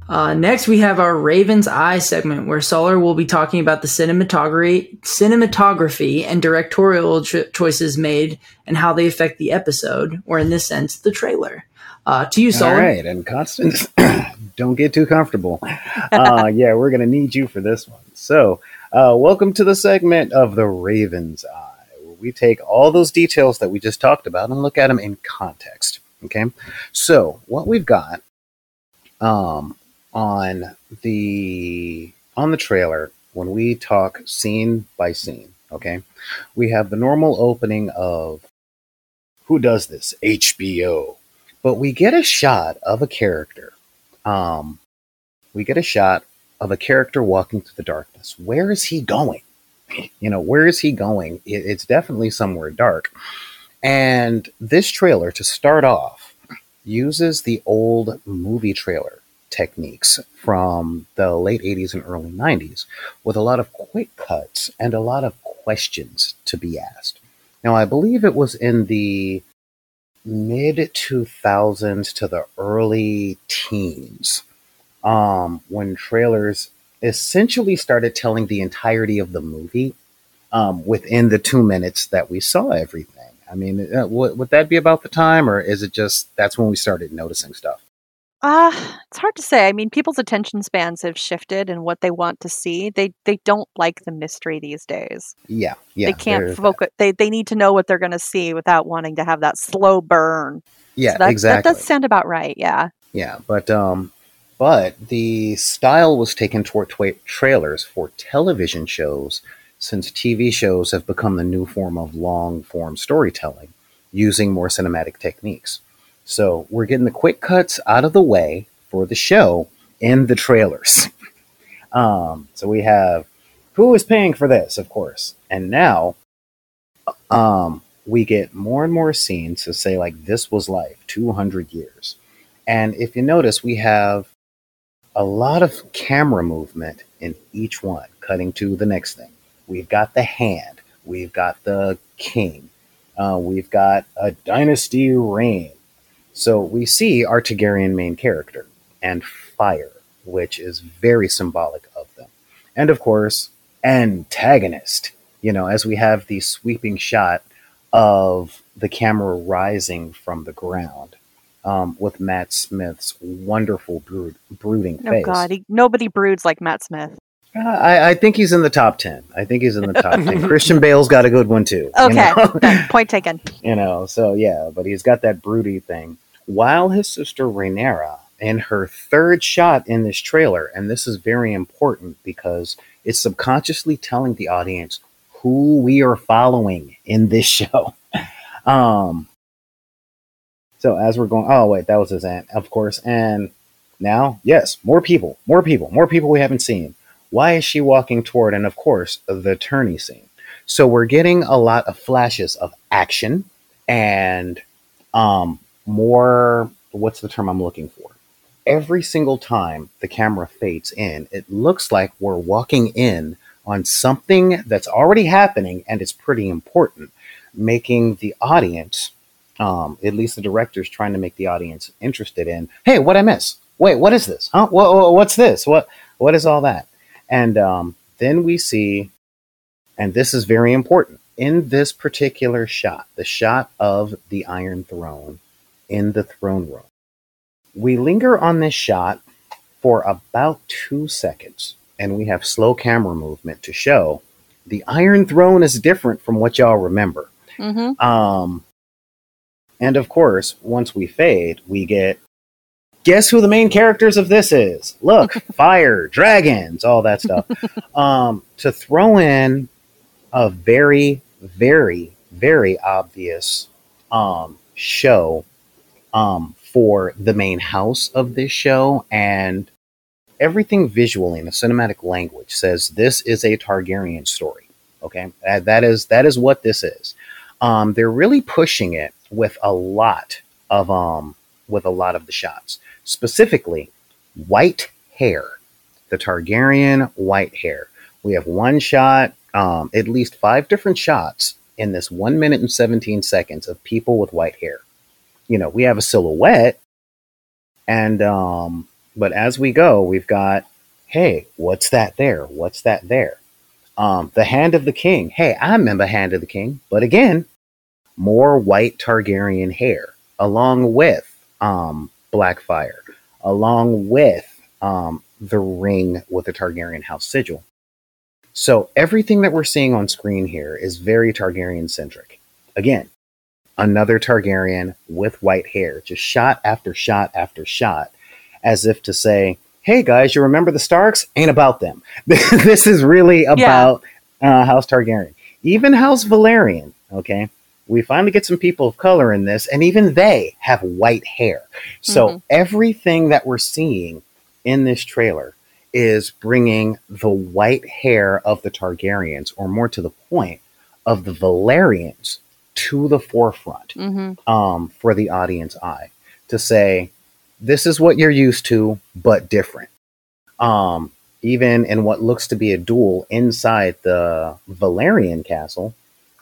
Uh, next, we have our Raven's Eye segment, where Solar will be talking about the cinematography, cinematography and directorial cho- choices made and how they affect the episode, or in this sense, the trailer. Uh, to you, All Solar. right, and Constance, don't get too comfortable. Uh, yeah, we're going to need you for this one. So, uh, welcome to the segment of the Raven's Eye, where we take all those details that we just talked about and look at them in context. Okay, so what we've got um, on the on the trailer when we talk scene by scene. Okay, we have the normal opening of who does this HBO but we get a shot of a character. Um, we get a shot of a character walking through the darkness. Where is he going? You know, where is he going? It, it's definitely somewhere dark. And this trailer, to start off, uses the old movie trailer techniques from the late 80s and early 90s with a lot of quick cuts and a lot of questions to be asked. Now, I believe it was in the mid 2000s to the early teens um, when trailers essentially started telling the entirety of the movie um, within the two minutes that we saw everything. I mean, uh, would, would that be about the time, or is it just that's when we started noticing stuff? Uh, it's hard to say. I mean, people's attention spans have shifted and what they want to see. They they don't like the mystery these days. Yeah, yeah. they can't focus. They they need to know what they're going to see without wanting to have that slow burn. Yeah, So that, exactly. That does sound about right. Yeah. Yeah, but um, but the style was taken toward twa- trailers for television shows, since TV shows have become the new form of long form storytelling. using more cinematic techniques. So we're getting the quick cuts out of the way for the show and the trailers. um, so we have who is paying for this, of course, and now um, we get more and more scenes to say like this was life 200 years. And if you notice we have a lot of camera movement in each one cutting to the next thing. We've got the hand. We've got the king. Uh, we've got a dynasty reign so we see our Targaryen main character and fire which is very symbolic of them and of course antagonist you know as we have the sweeping shot of the camera rising from the ground um, with Matt Smith's wonderful brood, brooding Oh face. Oh God, he, nobody broods like Matt Smith. Uh, I, I think he's in the top 10. I think he's in the top 10. Christian Bale's got a good one too. you Okay, know? point taken. you know, so yeah, but he's got that broody thing. While his sister Rhaenyra, in her third shot in this trailer, and this is very important because it's subconsciously telling the audience who we are following in this show. um, so as we're going, oh wait, that was his aunt, of course, and now, yes, more people, more people, more people we haven't seen. Why is she walking toward? And of course, the tourney scene. So we're getting a lot of flashes of action and um, more. What's the term I'm looking for? Every single time the camera fades in, it looks like we're walking in on something that's already happening and it's pretty important, making the audience, um, at least the director's trying to make the audience interested in, hey, what I miss? Wait, what is this? Huh? What, what- what's this? What what is all that? And um, then we see, and this is very important in this particular shot, the shot of the Iron Throne in the throne room. We linger on this shot for about two seconds, and we have slow camera movement to show the Iron Throne is different from what y'all remember. hmm Um, and of course, once we fade, we get guess who the main characters of this is? Look, fire, dragons, all that stuff. um, to throw in a very, very, very obvious um, show um, for the main house of this show and everything visually in the cinematic language says this is a Targaryen story. Okay, that is that is what this is. Um, they're really pushing it with a lot of um with a lot of the shots, specifically white hair, the Targaryen white hair. We have one shot, um, at least five different shots in this one minute and 17 seconds of people with white hair. You know, we have a silhouette, and um, but as we go, we've got, hey, what's that there? What's that there? Um, the Hand of the King. Hey, I remember Hand of the King, but again, more white Targaryen hair, along with um, Blackfyre, along with um, the ring with the Targaryen house sigil. So everything that we're seeing on screen here is very Targaryen centric. Again, another Targaryen with white hair, just shot after shot after shot, as if to say, hey guys, you remember the Starks? Ain't about them. this is really about uh, House Targaryen. Even House Velaryon, okay? We finally get some people of color in this, and even they have white hair. So Mhm. everything that we're seeing in this trailer is bringing the white hair of the Targaryens, or more to the point, of the Velaryons to the forefront hmm um, for the audience eye to say, this is what you're used to, but different. Um, even in what looks to be a duel inside the Velaryon castle,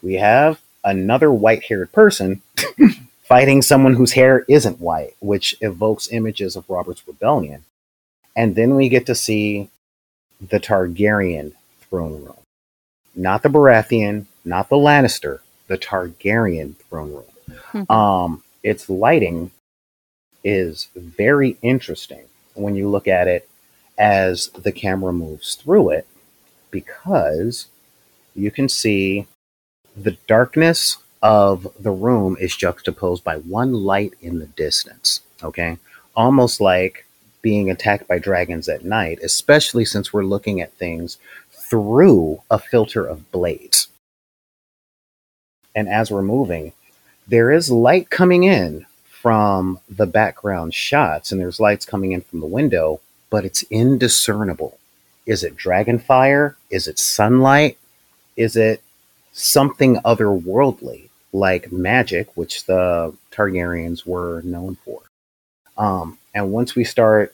we have another white haired person fighting someone whose hair isn't white, which evokes images of Robert's rebellion. And then we get to see the Targaryen throne room. Not the Baratheon, not the Lannister, the Targaryen throne room. Mhm. Um, its lighting is very interesting when you look at it as the camera moves through it because you can see the darkness of the room is juxtaposed by one light in the distance. Okay. Almost like being attacked by dragons at night, especially since we're looking at things through a filter of blades. And as we're moving, there is light coming in from the background shots, and there's lights coming in from the window, but it's indiscernible. Is it dragon fire? Is it sunlight? Is it something otherworldly like magic, which the Targaryens were known for? Um, and once we start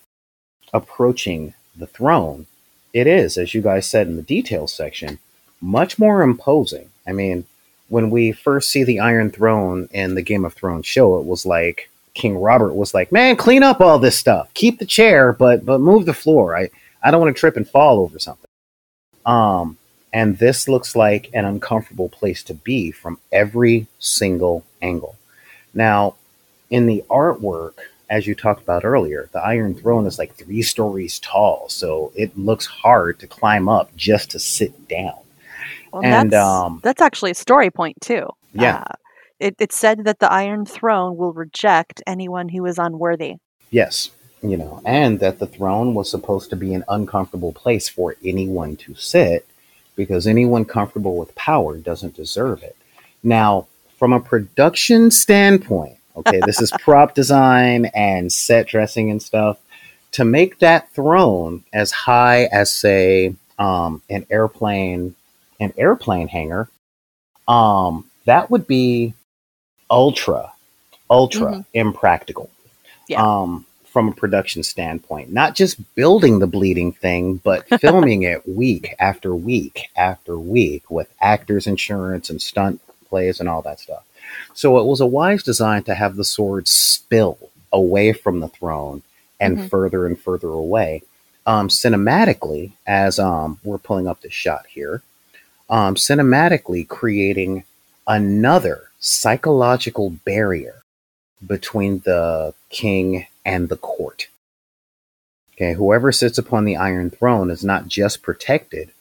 approaching the throne, it is, as you guys said in the details section, much more imposing. I mean, when we first see the Iron Throne in the Game of Thrones show, it was like King Robert was like, "Man, clean up all this stuff. Keep the chair, but but move the floor. I I don't want to trip and fall over something." Um, and this looks like an uncomfortable place to be from every single angle. Now, in the artwork, as you talked about earlier, the Iron Throne is like three stories tall, so it looks hard to climb up just to sit down. Well, And, that's, um, that's actually a story point too. Yeah. Uh, it, it said that the Iron Throne will reject anyone who is unworthy. Yes, you know, and that the throne was supposed to be an uncomfortable place for anyone to sit because anyone comfortable with power doesn't deserve it. Now, from a production standpoint, okay, this is prop design and set dressing and stuff. To make that throne as high as, say, um, an airplane, an airplane hangar, um, that would be ultra, ultra impractical Yeah. um, from a production standpoint. Not just building the bleeding thing, but filming it week after week after week with actors' insurance and stunt plays and all that stuff. So it was a wise design to have the sword spill away from the throne and Mhm. further and further away. Um, cinematically, as um, we're pulling up the shot here, um, cinematically creating another psychological barrier between the king and the court. Okay, whoever sits upon the Iron Throne is not just protected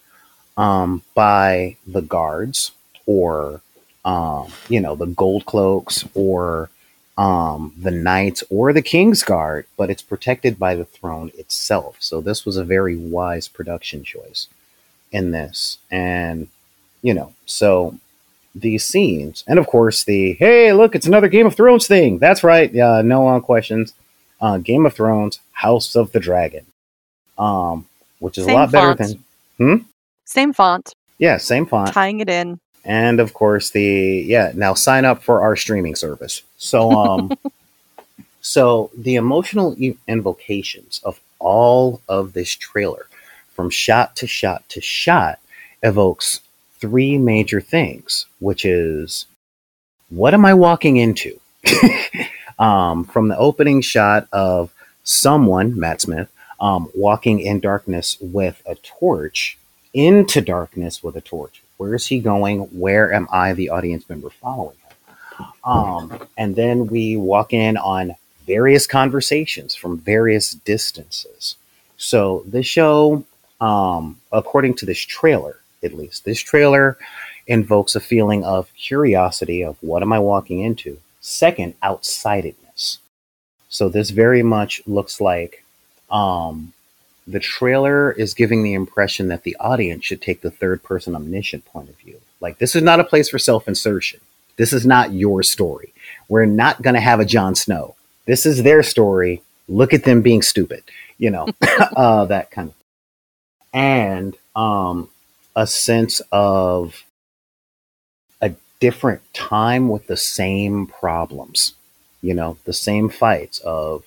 um, by the guards or, um, you know, the gold cloaks or um, the knights or the king's guard, but it's protected by the throne itself. So this was a very wise production choice in this. And, you know, so these scenes, and of course the hey, look, it's another Game of Thrones thing. That's right. Yeah, no uh, questions. Uh, Game of Thrones, House of the Dragon, um, which is Same a lot better font. than Same font, yeah, same font, tying it in. and of course the yeah. Now sign up for our streaming service. So um, so the emotional invocations of all of this trailer, from shot to shot to shot, evokes three major things, which is what am I walking into? um, from the opening shot of someone, Matt Smith, um, walking in darkness with a torch into darkness with a torch. Where is he going? Where am I, the audience member, following him? Um, and then we walk in on various conversations from various distances. So the show, um, according to this trailer, at least, this trailer invokes a feeling of curiosity of what am I walking into? Second, outsidedness. So this very much looks like um, the trailer is giving the impression that the audience should take the third person omniscient point of view. Like this is not a place for self insertion. This is not your story. We're not going to have a Jon Snow. This is their story. Look at them being stupid. You know, uh, that kind of. And um, a sense of a different time with the same problems, you know, the same fights of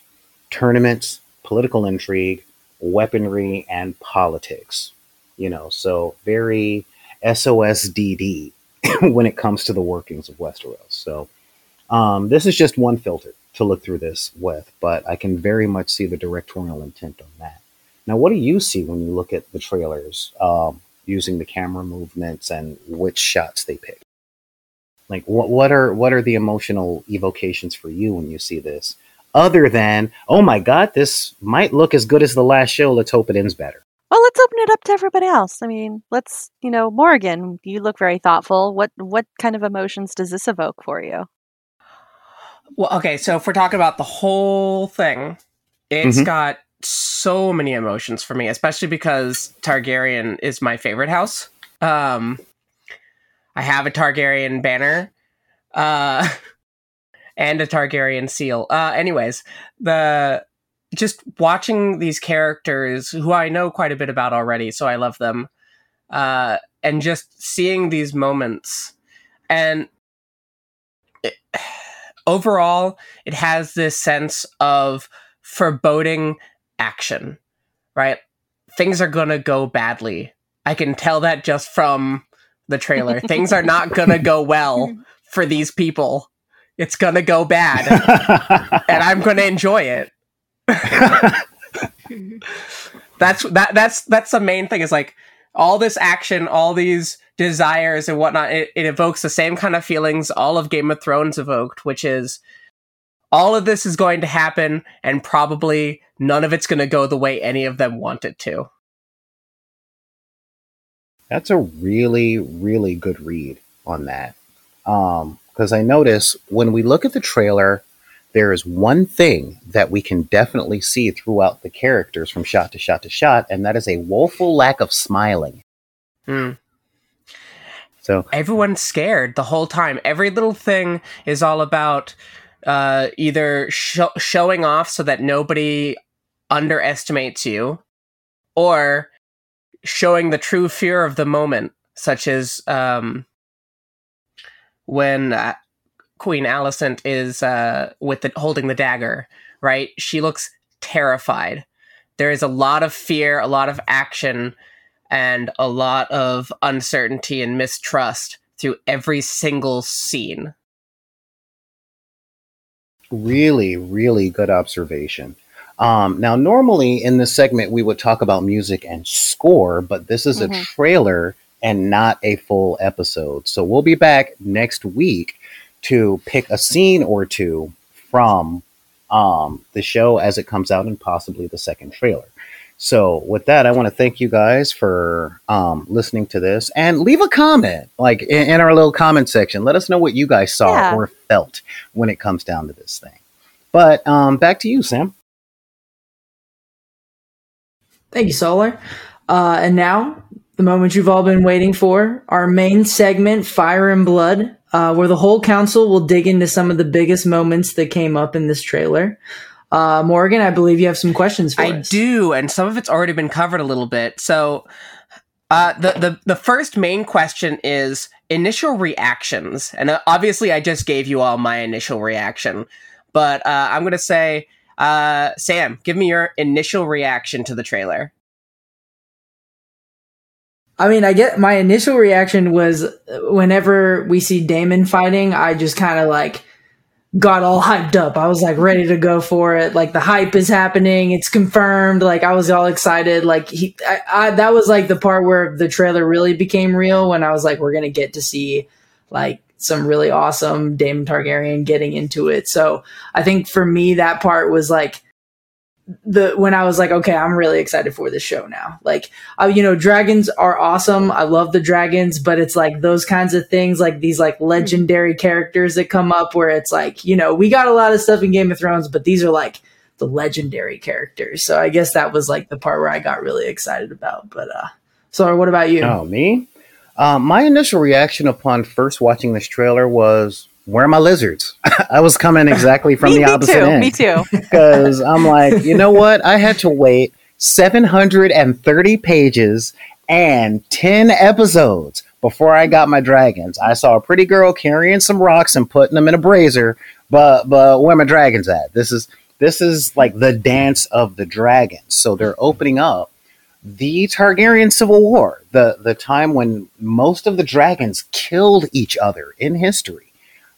tournaments, political intrigue, weaponry, and politics, you know, so very SOSDD when it comes to the workings of Westeros. So, um, this is just one filter to look through this with, but I can very much see the directorial intent on that. Now, what do you see when you look at the trailers um, using the camera movements and which shots they pick? Like, what what are what are the emotional evocations for you when you see this? Other than, oh my god, this might look as good as the last show. Let's hope it ends better. Well, let's open it up to everybody else. I mean, let's, you know, Morgan, you look very thoughtful. What what kind of emotions does this evoke for you? Well, okay, so if we're talking about the whole thing, it's Mhm. got so many emotions for me, especially because Targaryen is my favorite house. Um, I have a Targaryen banner. Uh, and a Targaryen seal. Uh, anyways, the just watching these characters who I know quite a bit about already, so I love them, uh, and just seeing these moments, and overall, it has this sense of foreboding action, right? Things are gonna go badly. I can tell that just from the trailer. Things are not gonna go well for these people. It's gonna go bad, and I'm gonna enjoy it. that's that that's that's the main thing is like all this action all these desires and whatnot it, it evokes the same kind of feelings all of game of thrones evoked which is all of this is going to happen and probably none of it's going to go the way any of them want it to That's a really, really good read on that. Because I notice when we look at the trailer, there is one thing that we can definitely see throughout the characters from shot to shot to shot, and that is a woeful lack of smiling. Hmm. So, everyone's scared the whole time every little thing is all about uh, either sho- showing off so that nobody underestimates you or showing the true fear of the moment such as um, when uh, queen alicent is uh, with the holding the dagger right? She looks terrified. There is a lot of fear a lot of action and a lot of uncertainty and mistrust through every single scene really, really good observation. Um, now, normally in this segment, we would talk about music and score, but this is a Mhm. trailer and not a full episode. So we'll be back next week to pick a scene or two from um, the show as it comes out and possibly the second trailer. So, with that, I want to thank you guys for um, listening to this and leave a comment, like in, in our little comment section. Let us know what you guys saw Yeah. or felt when it comes down to this thing. But um, back to you, Sam. Thank you, Solar. Uh, and now, the moment you've all been waiting for our main segment, Fire and Blood, uh, where the whole council will dig into some of the biggest moments that came up in this trailer. Uh, Morgan, I believe you have some questions for me. I us. do, and some of it's already been covered a little bit. So, uh, the the the first main question is initial reactions, and uh, obviously, I just gave you all my initial reaction, but uh, I'm gonna say, uh, Sam, give me your initial reaction to the trailer. I mean, I get my initial reaction was uh, whenever we see Daemon fighting, I just kind of like got all hyped up. I was like ready to go for it. Like the hype is happening. It's confirmed. Like I was all excited. Like he, I, I, that was like the part where the trailer really became real when I was like, we're going to get to see like some really awesome Daemon Targaryen getting into it. So I think for me, that part was like, the when I was like, okay, I'm really excited for this show now. Like, uh, you know, dragons are awesome. I love the dragons, but it's like those kinds of things, like these like legendary characters that come up where it's like, you know, we got a lot of stuff in Game of Thrones, but these are like the legendary characters. So I guess that was like the part where I got really excited about. But uh, so what about you? Oh, me? Um, my initial reaction upon first watching this trailer was, "Where are my lizards?" I was coming exactly from me, the me opposite too. end Me too. because I'm like, you know what? I had to wait 730 pages and 10 episodes before I got my dragons. I saw a pretty girl carrying some rocks and putting them in a brazier, but but where my dragons at? This is this is like the dance of the dragons. So they're opening up the Targaryen Civil War, the the time when most of the dragons killed each other in history,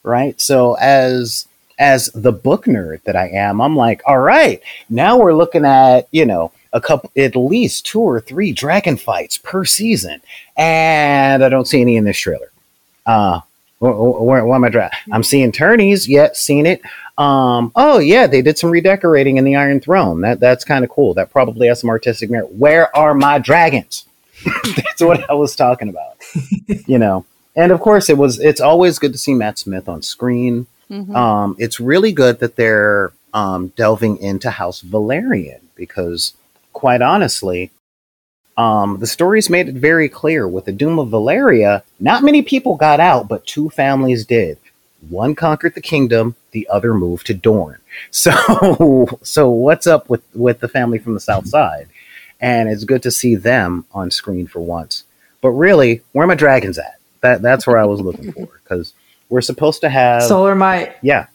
right? So as as the book nerd that I am, I'm like, all right, now we're looking at you know a couple, at least two or three dragon fights per season, and I don't see any in this trailer. Uh, where, where, where am I? Dra- I'm seeing tourneys. Yet seen it. Um, oh yeah, they did some redecorating in the Iron Throne. That that's kind of cool. That probably has some artistic merit. Where are my dragons? that's what I was talking about. you know, and of course it was. It's always good to see Matt Smith on screen. Mhm. Um, it's really good that they're um, delving into House Velaryon because, quite honestly, um, the stories made it very clear with the Doom of Valyria, not many people got out, but two families did. One conquered the kingdom, the other moved to Dorne. So, so what's up with with the family from the South Side? And it's good to see them on screen for once. But really, where are my dragons at? That that's where I was looking for because we're supposed to have Solar, my yeah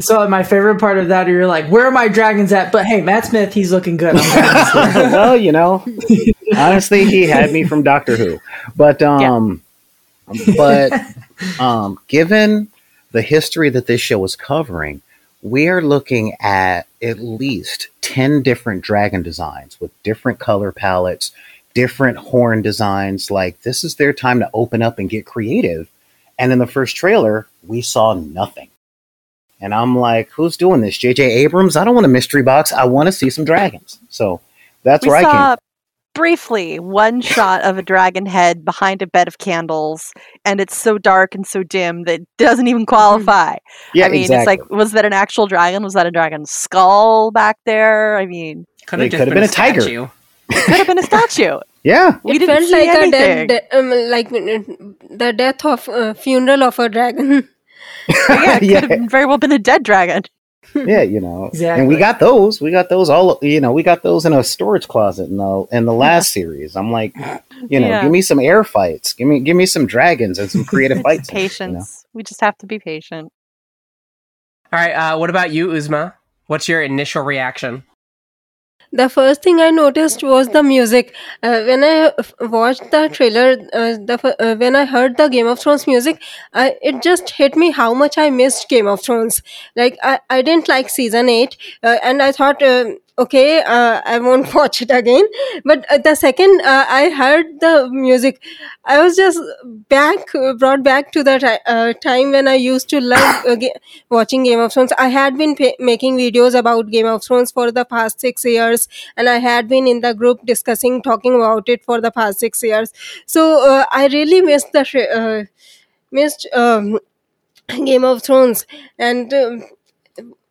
so my favorite part of that, you're like, where are my dragons at? But hey, Matt Smith, he's looking good. I'm glad he's there. well, you know, honestly, he had me from Doctor Who, but um, but um, given the history that this show is covering, we are looking at at least ten different dragon designs with different color palettes, different horn designs. Like this is their time to open up and get creative. And in the first trailer, we saw nothing. And I'm like, who's doing this? JJ Abrams? I don't want a mystery box. I want to see some dragons. So that's we where I saw came. briefly one shot of a dragon head behind a bed of candles, and it's so dark and so dim that it doesn't even mm-hmm. qualify. Yeah, I mean, exactly. it's like, was that an actual dragon? Was that a dragon skull back there? I mean, Could It have just could've been, been a a tiger. Statue. it could have been a statue. yeah, We it didn't felt see like a anything. dead, de- um, like uh, the death of uh, funeral of a dragon. yeah, it Yeah. could have very well been a dead dragon. yeah, you know. exactly. And we got those. We got those all. You know, we got those in a storage closet in the in the last series. I'm like, you know, Yeah. give me some air fights. Give me give me some dragons and some creative fights. Patience. We just have to be patient. All right. Uh, what about you, Uzma? What's your initial reaction? The first thing I noticed was the music. Uh, when I watched the trailer, uh, the uh, when I heard the Game of Thrones music, I, it just hit me how much I missed Game of Thrones. Like I, I didn't like season eight, uh, and I thought, uh, okay, uh, I won't watch it again. But uh, the second uh, I heard the music, I was just back, brought back to the uh, time when I used to love uh, watching Game of Thrones. I had been making videos about Game of Thrones for the past six years, and I had been in the group discussing, talking about it for the past six years. So uh, I really missed the missed um, Game of Thrones, and. Um,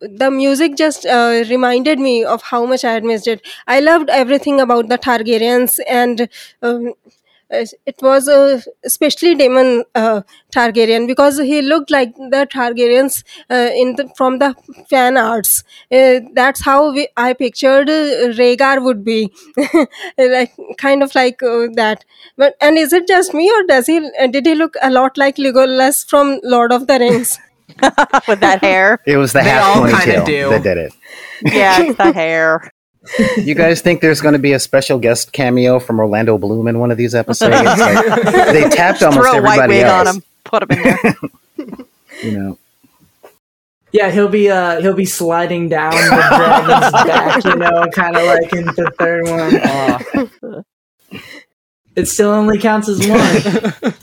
the music just uh, reminded me of how much I had missed it. I loved everything about the Targaryens, and um, it was uh, especially Daemon uh, Targaryen because he looked like the Targaryens uh, in the, from the fan arts. Uh, that's how we, I pictured uh, Rhaegar would be, like kind of like that. But and is it just me or does he? Did he look a lot like Legolas from Lord of the Rings? With that hair. It was the They half all ponytail do. that did it. Yeah, it's that hair. You guys think there's going to be a special guest cameo from Orlando Bloom in one of these episodes? Like, they tapped almost Throw a white everybody wig else. on him. Put him in there. You know, Yeah, he'll be uh he'll be sliding down the dragon's back, you know, kind of like in the third one. It still only counts as one.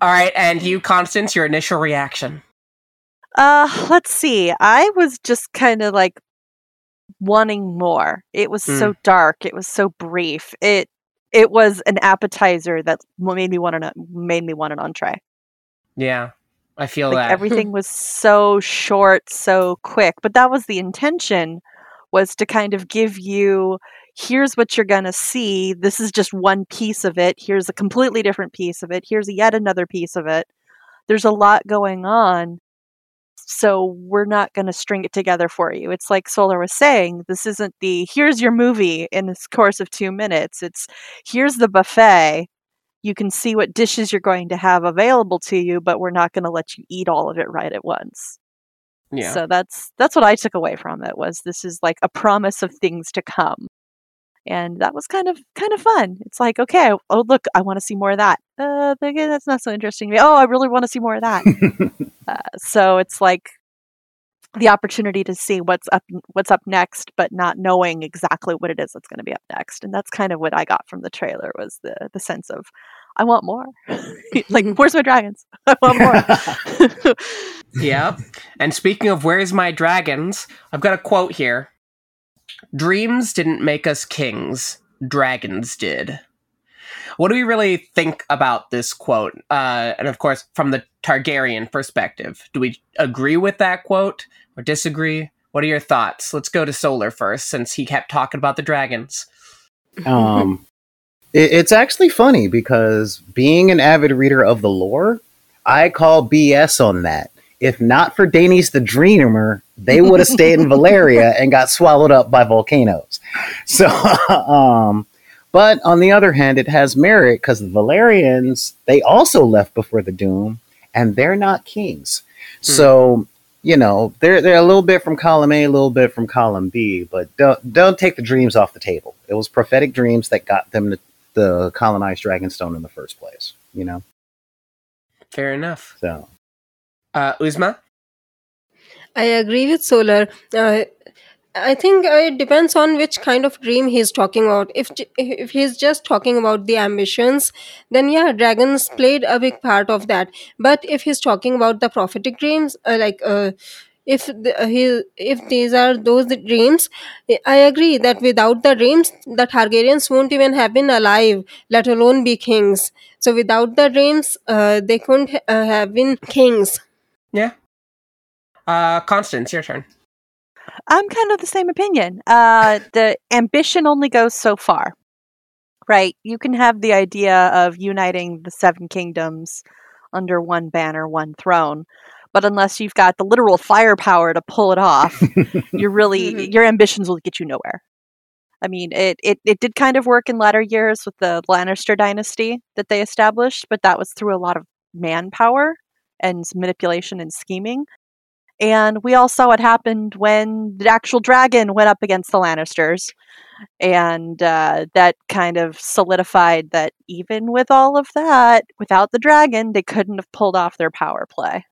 All right, and you, Constance, your initial reaction. Uh, let's see. I was just kind of like wanting more. It was so dark. It was so brief. It it was an appetizer that made me want an made me want an entree. Yeah, I feel Like that. everything was so short, so quick. But that was the intention was to kind of give you here's what you're going to see. This is just one piece of it. Here's a completely different piece of it. Here's yet another piece of it. There's a lot going on. So we're not going to string it together for you. It's like Solar was saying, this isn't the here's your movie in this course of 2 minutes. It's here's the buffet. You can see what dishes you're going to have available to you, but we're not going to let you eat all of it right at once. yeah. So that's that's what I took away from it was this is like a promise of things to come. And that was kind of kind of fun. It's like, okay, oh look, I want to see more of that. Uh, okay, that's not so interesting to me. Oh, I really want to see more of that. uh, so it's like the opportunity to see what's up what's up next, but not knowing exactly what it is that's going to be up next. And that's kind of what I got from the trailer was the the sense of I want more. like, where's my dragons? I want more. Yep. And speaking of where's my dragons, I've got a quote here. Dreams didn't make us kings, dragons did. What do we really think about this quote? Uh, and of course, from the Targaryen perspective, do we agree with that quote or disagree? What are your thoughts? Let's go to Solar first, since he kept talking about the dragons. um, it, it's actually funny because being an avid reader of the lore, I call BS on that. If not for Daenys the Dreamer, they would have stayed in Valyria and got swallowed up by volcanoes. So, um, but on the other hand, it has merit because the Velaryons, they also left before the Doom, and they're not kings. So, you know, they're they're a little bit from column A, a little bit from column B, but don't don't take the dreams off the table. It was prophetic dreams that got them to the colonized Dragonstone in the first place. You know, Fair enough. so Uh, Uzma? I agree with Solar. Uh, I think uh, it depends on which kind of dream he's talking about. If if he's just talking about the ambitions, then yeah, dragons played a big part of that. But if he's talking about the prophetic dreams, uh, like uh, if the, uh, he if these are those dreams, I agree that without the dreams, the Targaryens won't even have been alive, let alone be kings. So without the dreams, uh, they couldn't uh, have been kings. Yeah. Uh, Constance, your turn. I'm kind of the same opinion. Uh, the ambition only goes so far, right? You can have the idea of uniting the seven kingdoms under one banner, one throne, but unless you've got the literal firepower to pull it off, you're really Mhm. your ambitions will get you nowhere. I mean, it, it it did kind of work in latter years with the Lannister dynasty that they established, but that was through a lot of manpower and manipulation and scheming. And we all saw what happened when the actual dragon went up against the Lannisters. And uh, that kind of solidified that even with all of that, without the dragon, they couldn't have pulled off their power play.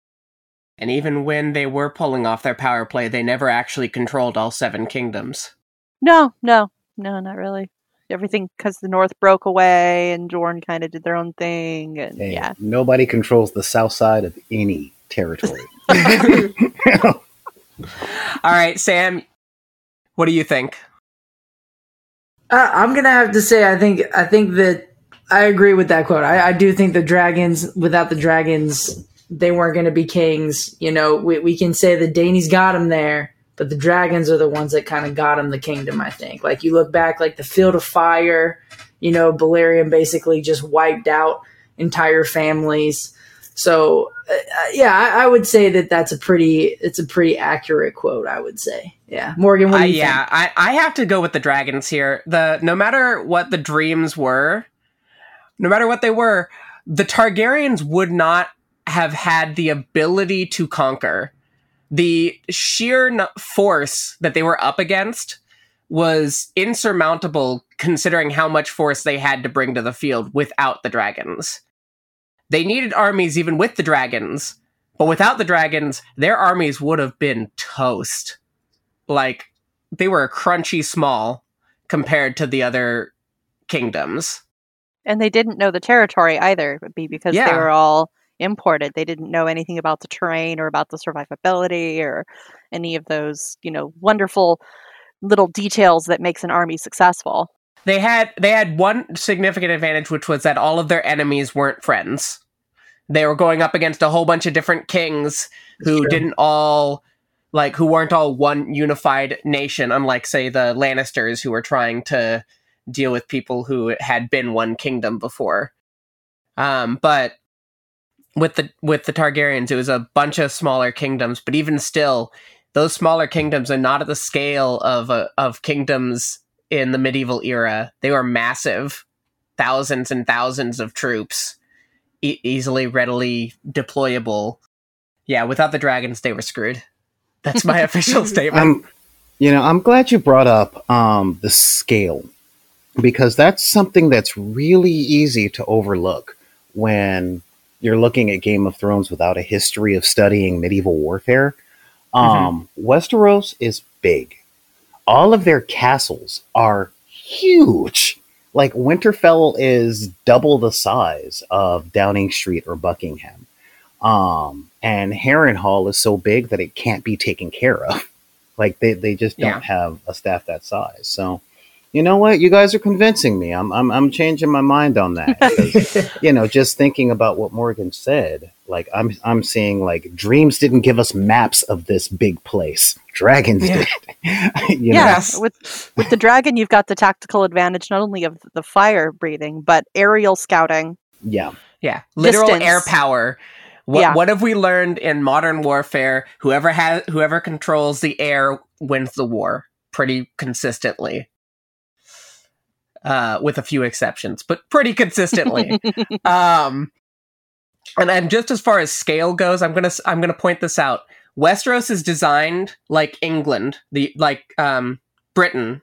And even when they were pulling off their power play, they never actually controlled all seven kingdoms. No, no, no, not really. Everything because the North broke away and Dorne kind of did their own thing. And hey, yeah. nobody controls the south side of any territory. All right, Sam, what do you think? Uh, I'm gonna have to say I think I think that I agree with that quote. I, I do think the dragons, without the dragons, they weren't gonna be kings. You know, we we can say the Danes got them there, but the dragons are the ones that kind of got them the kingdom. I think. Like you look back, like the Field of Fire. You know, Balerion basically just wiped out entire families. So uh, yeah, I, I would say that that's a pretty it's a pretty accurate quote. I would say. Yeah, Morgan. What you yeah, I, I have to go with the dragons here. The no matter what the dreams were, no matter what they were, the Targaryens would not have had the ability to conquer. The sheer force that they were up against was insurmountable considering how much force they had to bring to the field without the dragons. They needed armies even with the dragons, but without the dragons, their armies would have been toast. Like, they were crunchy small compared to the other kingdoms. And they didn't know the territory either, would be because Yeah. they were all imported. They didn't know anything about the terrain or about the survivability or any of those, you know, wonderful little details that makes an army successful. They had they had one significant advantage, which was that all of their enemies weren't friends. They were going up against a whole bunch of different kings who didn't all like who weren't all one unified nation, unlike say the Lannisters who were trying to deal with people who had been one kingdom before. Um, but with the with the Targaryens, it was a bunch of smaller kingdoms, but even still, those smaller kingdoms are not at the scale of uh, of kingdoms in the medieval era. They were massive, thousands and thousands of troops, e- easily, readily deployable. Yeah, without the dragons, they were screwed. That's my official statement. I'm, you know, I'm glad you brought up um, the scale because that's something that's really easy to overlook when you're looking at Game of Thrones without a history of studying medieval warfare. Um, Westeros is big. All of their castles are huge. Like Winterfell is double the size of Downing Street or Buckingham. Um, and Harrenhal is so big that it can't be taken care of. Like they, they just don't Yeah. have a staff that size. So, you know what? You guys are convincing me. I'm I'm, I'm changing my mind on that. you know, just thinking about what Morgan said, like I'm I'm seeing like dreams didn't give us maps of this big place. Dragons Yeah. did. you yeah, know? Yes. with with the dragon, you've got the tactical advantage not only of the fire breathing, but aerial scouting. Yeah. Yeah, literal Distance. air power What Yeah. what have we learned in modern warfare? Whoever has whoever controls the air wins the war pretty consistently. Uh, with a few exceptions, but pretty consistently. um, and then just as far as scale goes, I'm gonna s- I'm gonna point this out. Westeros is designed like England, the like um, Britain.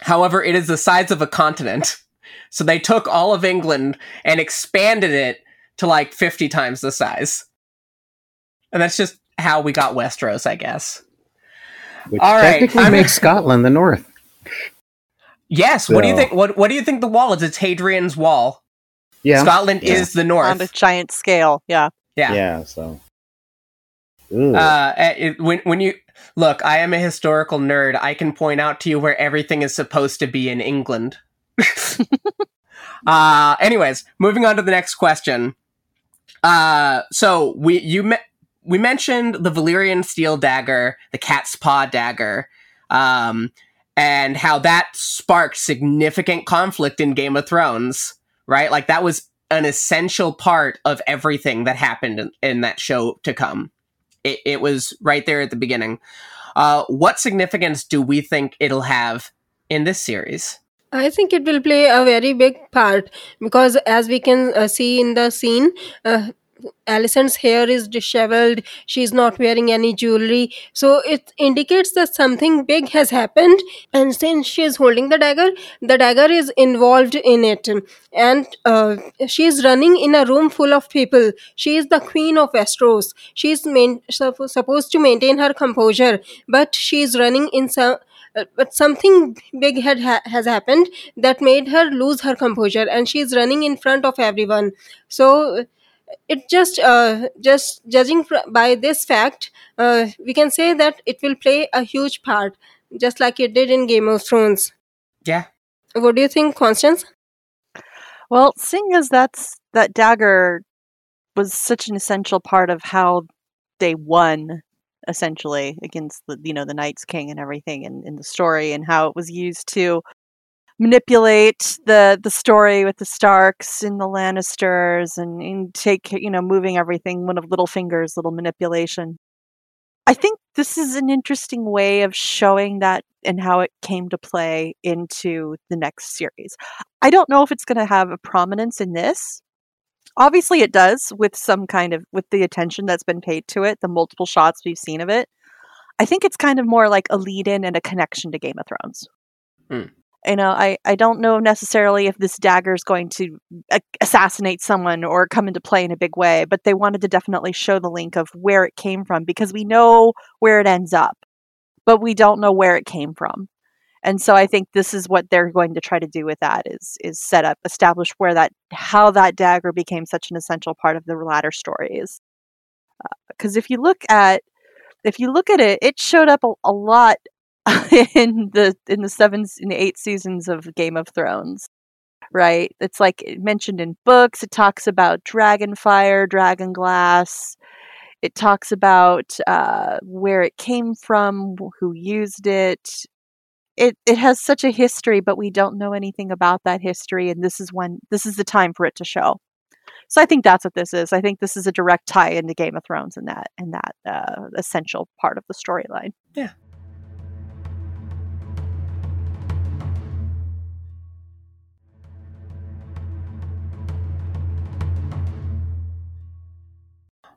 However, it is the size of a continent. So they took all of England and expanded it to like 50 times the size. And that's just how we got Westeros, I guess. Which All right, technically I'm- makes Scotland the North. Yes, what do you think what what do you think the wall is? It's Hadrian's wall. Yeah. Scotland Yeah. is the north on a giant scale. Yeah. yeah. Yeah. So. Ooh. Uh, it, when when you look, I am a historical nerd. I can point out to you where everything is supposed to be in England. uh, anyways, moving on to the next question. Uh, so we you me- we mentioned the Valyrian steel dagger, the cat's paw dagger, um, and how that sparked significant conflict in Game of Thrones. Right, like that was an essential part of everything that happened in, in that show to come. It, it was right there at the beginning. Uh, what significance do we think it'll have in this series? I think it will play a very big part because, as we can uh, see in the scene, uh, Alicent's hair is disheveled. She's not wearing any jewelry. So it indicates that something big has happened. And since she is holding the dagger, the dagger is involved in it. And uh, she is running in a room full of people. She is the queen of Westeros. She is main- supposed to maintain her composure, but she is running in some. Uh, but something big had ha- has happened that made her lose her composure and she's running in front of everyone so it just uh, just judging fr- by this fact uh, we can say that it will play a huge part just like it did in game of thrones Yeah. what do you think constance Well, seeing as that's that dagger was such an essential part of how they won essentially against the you know the knights King and everything in, in the story and how it was used to manipulate the the story with the Starks and the Lannisters and, and take you know moving everything one of Littlefinger's little manipulation. I think this is an interesting way of showing that and how it came to play into the next series. I don't know if it's going to have a prominence in this. Obviously, it does with some kind of with the attention that's been paid to it, the multiple shots we've seen of it. I think it's kind of more like a lead in and a connection to Game of Thrones. Hmm. You know, I, I don't know necessarily if this dagger is going to a- assassinate someone or come into play in a big way, but they wanted to definitely show the link of where it came from because we know where it ends up, but we don't know where it came from. And so i think this is what they're going to try to do with that is is set up establish where that how that dagger became such an essential part of the latter stories. Uh, because if you look at if you look at it it showed up a, a lot in the in the seven in the eight seasons of game of thrones right? It's like mentioned in books it talks about dragon fire dragon glass. It talks about uh, where it came from who used it. It it has such a history but we don't know anything about that history and this is when this is the time for it to show. So i think that's what this is. I think this is a direct tie into game of thrones and that and that uh, essential part of the storyline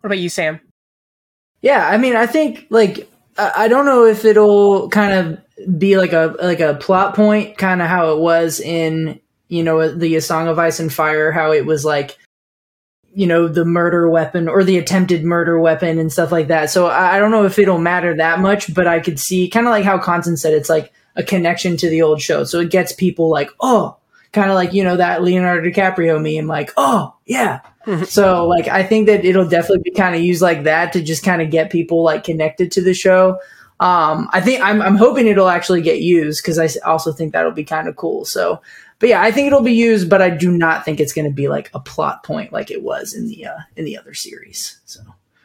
What about you, Sam? Yeah, I mean, I think like I don't know if it'll kind of be like a like a plot point, kind of how it was in you know the A Song of Ice and Fire, how it was like you know the murder weapon or the attempted murder weapon and stuff like that. So I, I don't know if it'll matter that much, but I could see kind of like how Constance said, it's like a connection to the old show, so it gets people like oh, kind of like you know that Leonardo DiCaprio meme, like oh yeah, so like I think that it'll definitely be kind of used like that to just kind of get people like connected to the show. Um, I think I'm I'm hoping it'll actually get used because I also think that'll be kind of cool. So, but yeah, I think it'll be used, but I do not think it's going to be like a plot point like it was in the uh, in the other series. So,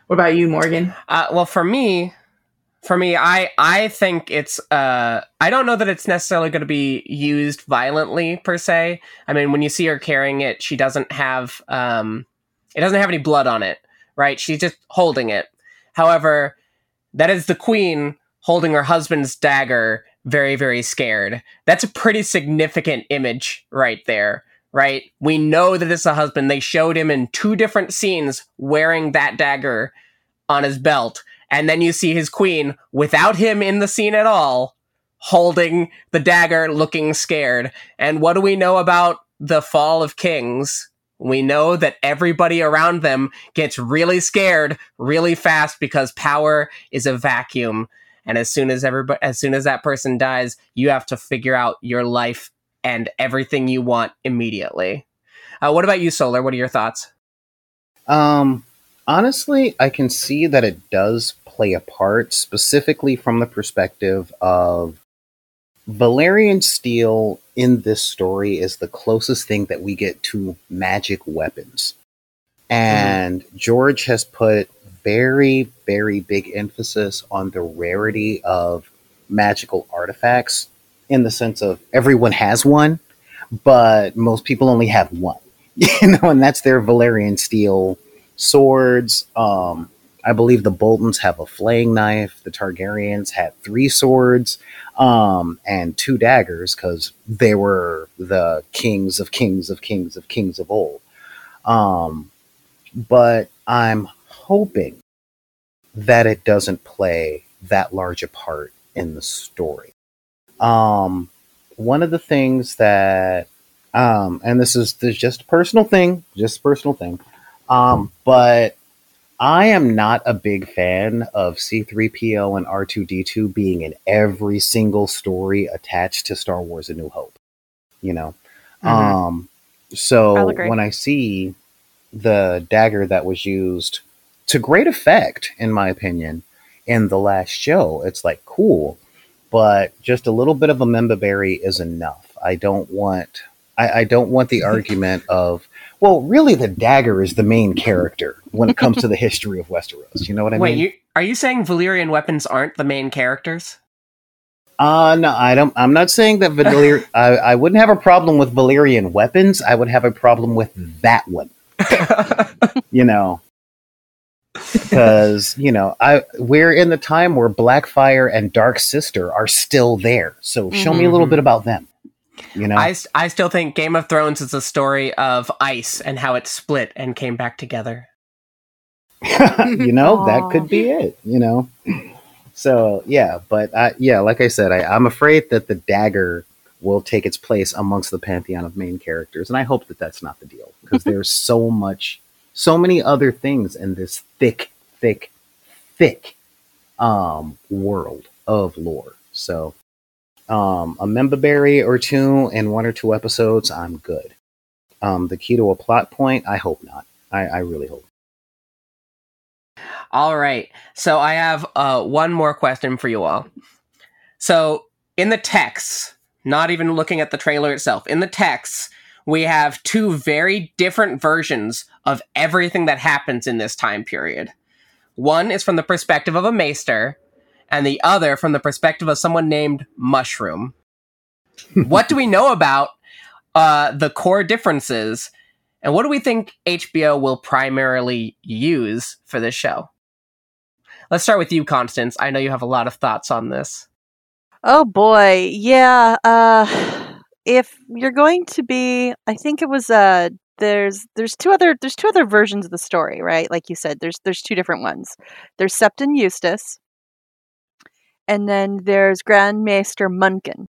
what about you, Morgan? Uh, well, for me, for me, I I think it's uh I don't know that it's necessarily going to be used violently per se. I mean, when you see her carrying it, she doesn't have um it doesn't have any blood on it, right? She's just holding it. However, that is the queen holding her husband's dagger, very, very scared. That's a pretty significant image right there, right? We know that it's a husband. They showed him in two different scenes wearing that dagger on his belt. And then you see his queen without him in the scene at all, holding the dagger, looking scared. And what do we know about the fall of kings? We know that everybody around them gets really scared really fast because power is a vacuum. And as soon as everybody, as soon as that person dies, you have to figure out your life and everything you want immediately. Uh, what about you, Solar? What are your thoughts? Um, honestly, I can see that it does play a part, specifically from the perspective of Valyrian steel in this story is the closest thing that we get to magic weapons. And mm. George has put very, very big emphasis on the rarity of magical artifacts in the sense of everyone has one, but most people only have one. You know, and that's their Valyrian steel swords. Um, I believe the Boltons have a flaying knife. The Targaryens had three swords um, and two daggers because they were the kings of kings of kings of kings of old. Um, but I'm hoping that it doesn't play that large a part in the story. Um, one of the things that, um, and this is, this is just a personal thing, just a personal thing, um, but I am not a big fan of C3PO and R2D2 being in every single story attached to Star Wars A New Hope. You know? Mm-hmm. Um so when I see the dagger that was used to great effect, in my opinion, in the last show, it's like cool, but just a little bit of a member berry is enough. I don't want I, I don't want the argument of well, really, the dagger is the main character when it comes to the history of Westeros. You know what I Wait, mean? Wait, are you saying Valyrian weapons aren't the main characters? Uh no, I don't. I'm not saying that Valyrian. I, I wouldn't have a problem with Valyrian weapons. I would have a problem with that one. you know, because you know, I we're in the time where Blackfyre and Dark Sister are still there. So show mm-hmm. me a little mm-hmm. bit about them. You know, I, I still think Game of Thrones is a story of ice and how it split and came back together. you know, that could be it. You know, so yeah, but I, yeah, like I said, I, I'm afraid that the dagger will take its place amongst the pantheon of main characters, and I hope that that's not the deal because there's so much, so many other things in this thick, thick, thick um, world of lore. So um, a member berry or two in one or two episodes, I'm good. Um, the key to a plot point, I hope not. I, I really hope. All right. So I have uh, one more question for you all. So in the text, not even looking at the trailer itself, in the text, we have two very different versions of everything that happens in this time period. One is from the perspective of a maester, and the other from the perspective of someone named Mushroom. what do we know about uh, the core differences, and what do we think HBO will primarily use for this show? Let's start with you, Constance. I know you have a lot of thoughts on this. Oh boy, yeah. Uh, if you're going to be, I think it was uh, there's there's two other there's two other versions of the story, right? Like you said, there's there's two different ones. There's Septon Eustace, and then there's Grand Maester Munkun.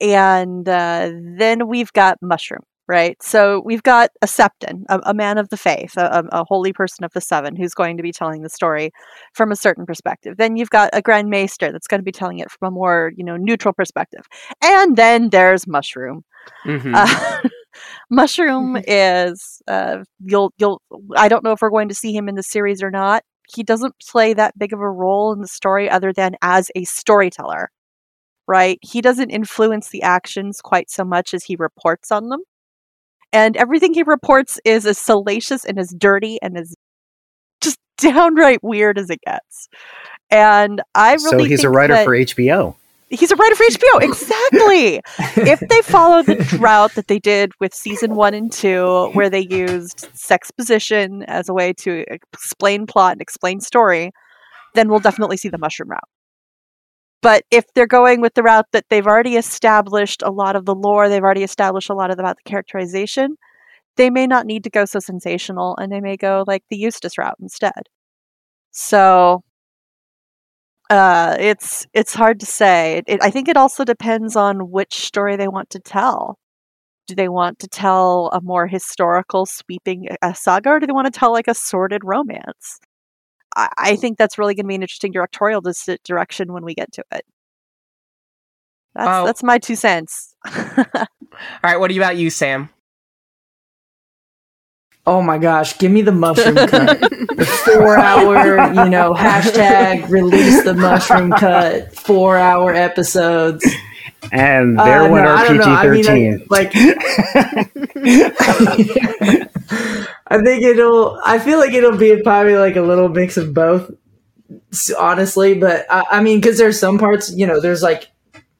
And uh, then we've got Mushroom, right? So we've got a Septon, a, a man of the faith, a, a, holy person of the seven, who's going to be telling the story from a certain perspective. Then you've got a Grand Maester that's going to be telling it from a more, you know, neutral perspective. And then there's Mushroom. Mm-hmm. Uh, Mushroom is uh, you'll you'll I don't know if we're going to see him in the series or not he doesn't play that big of a role in the story other than as a storyteller right? He doesn't influence the actions quite so much as he reports on them. And everything he reports is as salacious and as dirty and as just downright weird as it gets. And i really so he's a writer that, for hbo He's a writer for HBO. Exactly. if they follow the route that they did with season one and two, where they used sexposition as a way to explain plot and explain story, then we'll definitely see the mushroom route. But if they're going with the route that they've already established a lot of the lore, they've already established a lot of about the characterization, they may not need to go so sensational and they may go like the Eustace route instead. So uh, it's it's hard to say. It, I think it also depends on which story they want to tell. Do they want to tell a more historical, sweeping uh, saga, or do they want to tell like a sordid romance? I, I think that's really going to be an interesting directorial dis- direction when we get to it. That's Oh. that's my two cents. All right, what about you, Sam? Oh my gosh, give me the mushroom cut. the four hour, you know, hashtag release the mushroom cut, four hour episodes. And Uh, there went no, our PG know. I mean, thirteen. Like, I think it'll, I feel like it'll be probably like a little mix of both, honestly. But I, I mean, because there's some parts, you know, there's like,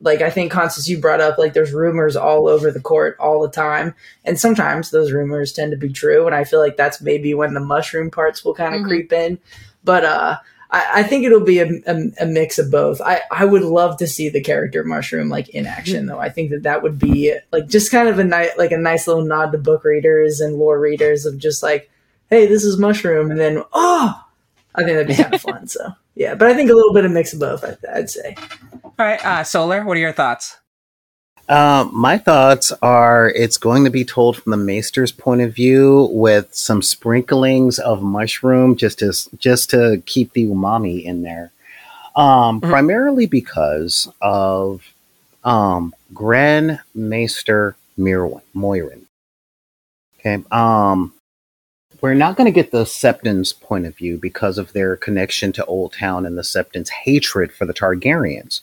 like I think Constance, you brought up, like there's rumors all over the court all the time, and sometimes those rumors tend to be true, and I feel like that's maybe when the mushroom parts will kind of Mhm. creep in. But uh, I, I think it'll be a, a, a mix of both. I, I would love to see the character mushroom like in action, though. I think that that would be like just kind of a nice like a nice little nod to book readers and lore readers of just like, hey, this is mushroom, and then oh, I think that'd be kind of fun. So yeah, but I think a little bit of mix of both. I, I'd say. All right, uh, Solar, what are your thoughts? Um, my thoughts are it's going to be told from the maester's point of view with some sprinklings of mushroom just to just to keep the umami in there. Um, Mhm. primarily because of um Grand Maester Mirwin, Moirin. Okay. Um we're not going to get the Septon's point of view because of their connection to Old Town and the Septon's hatred for the Targaryens.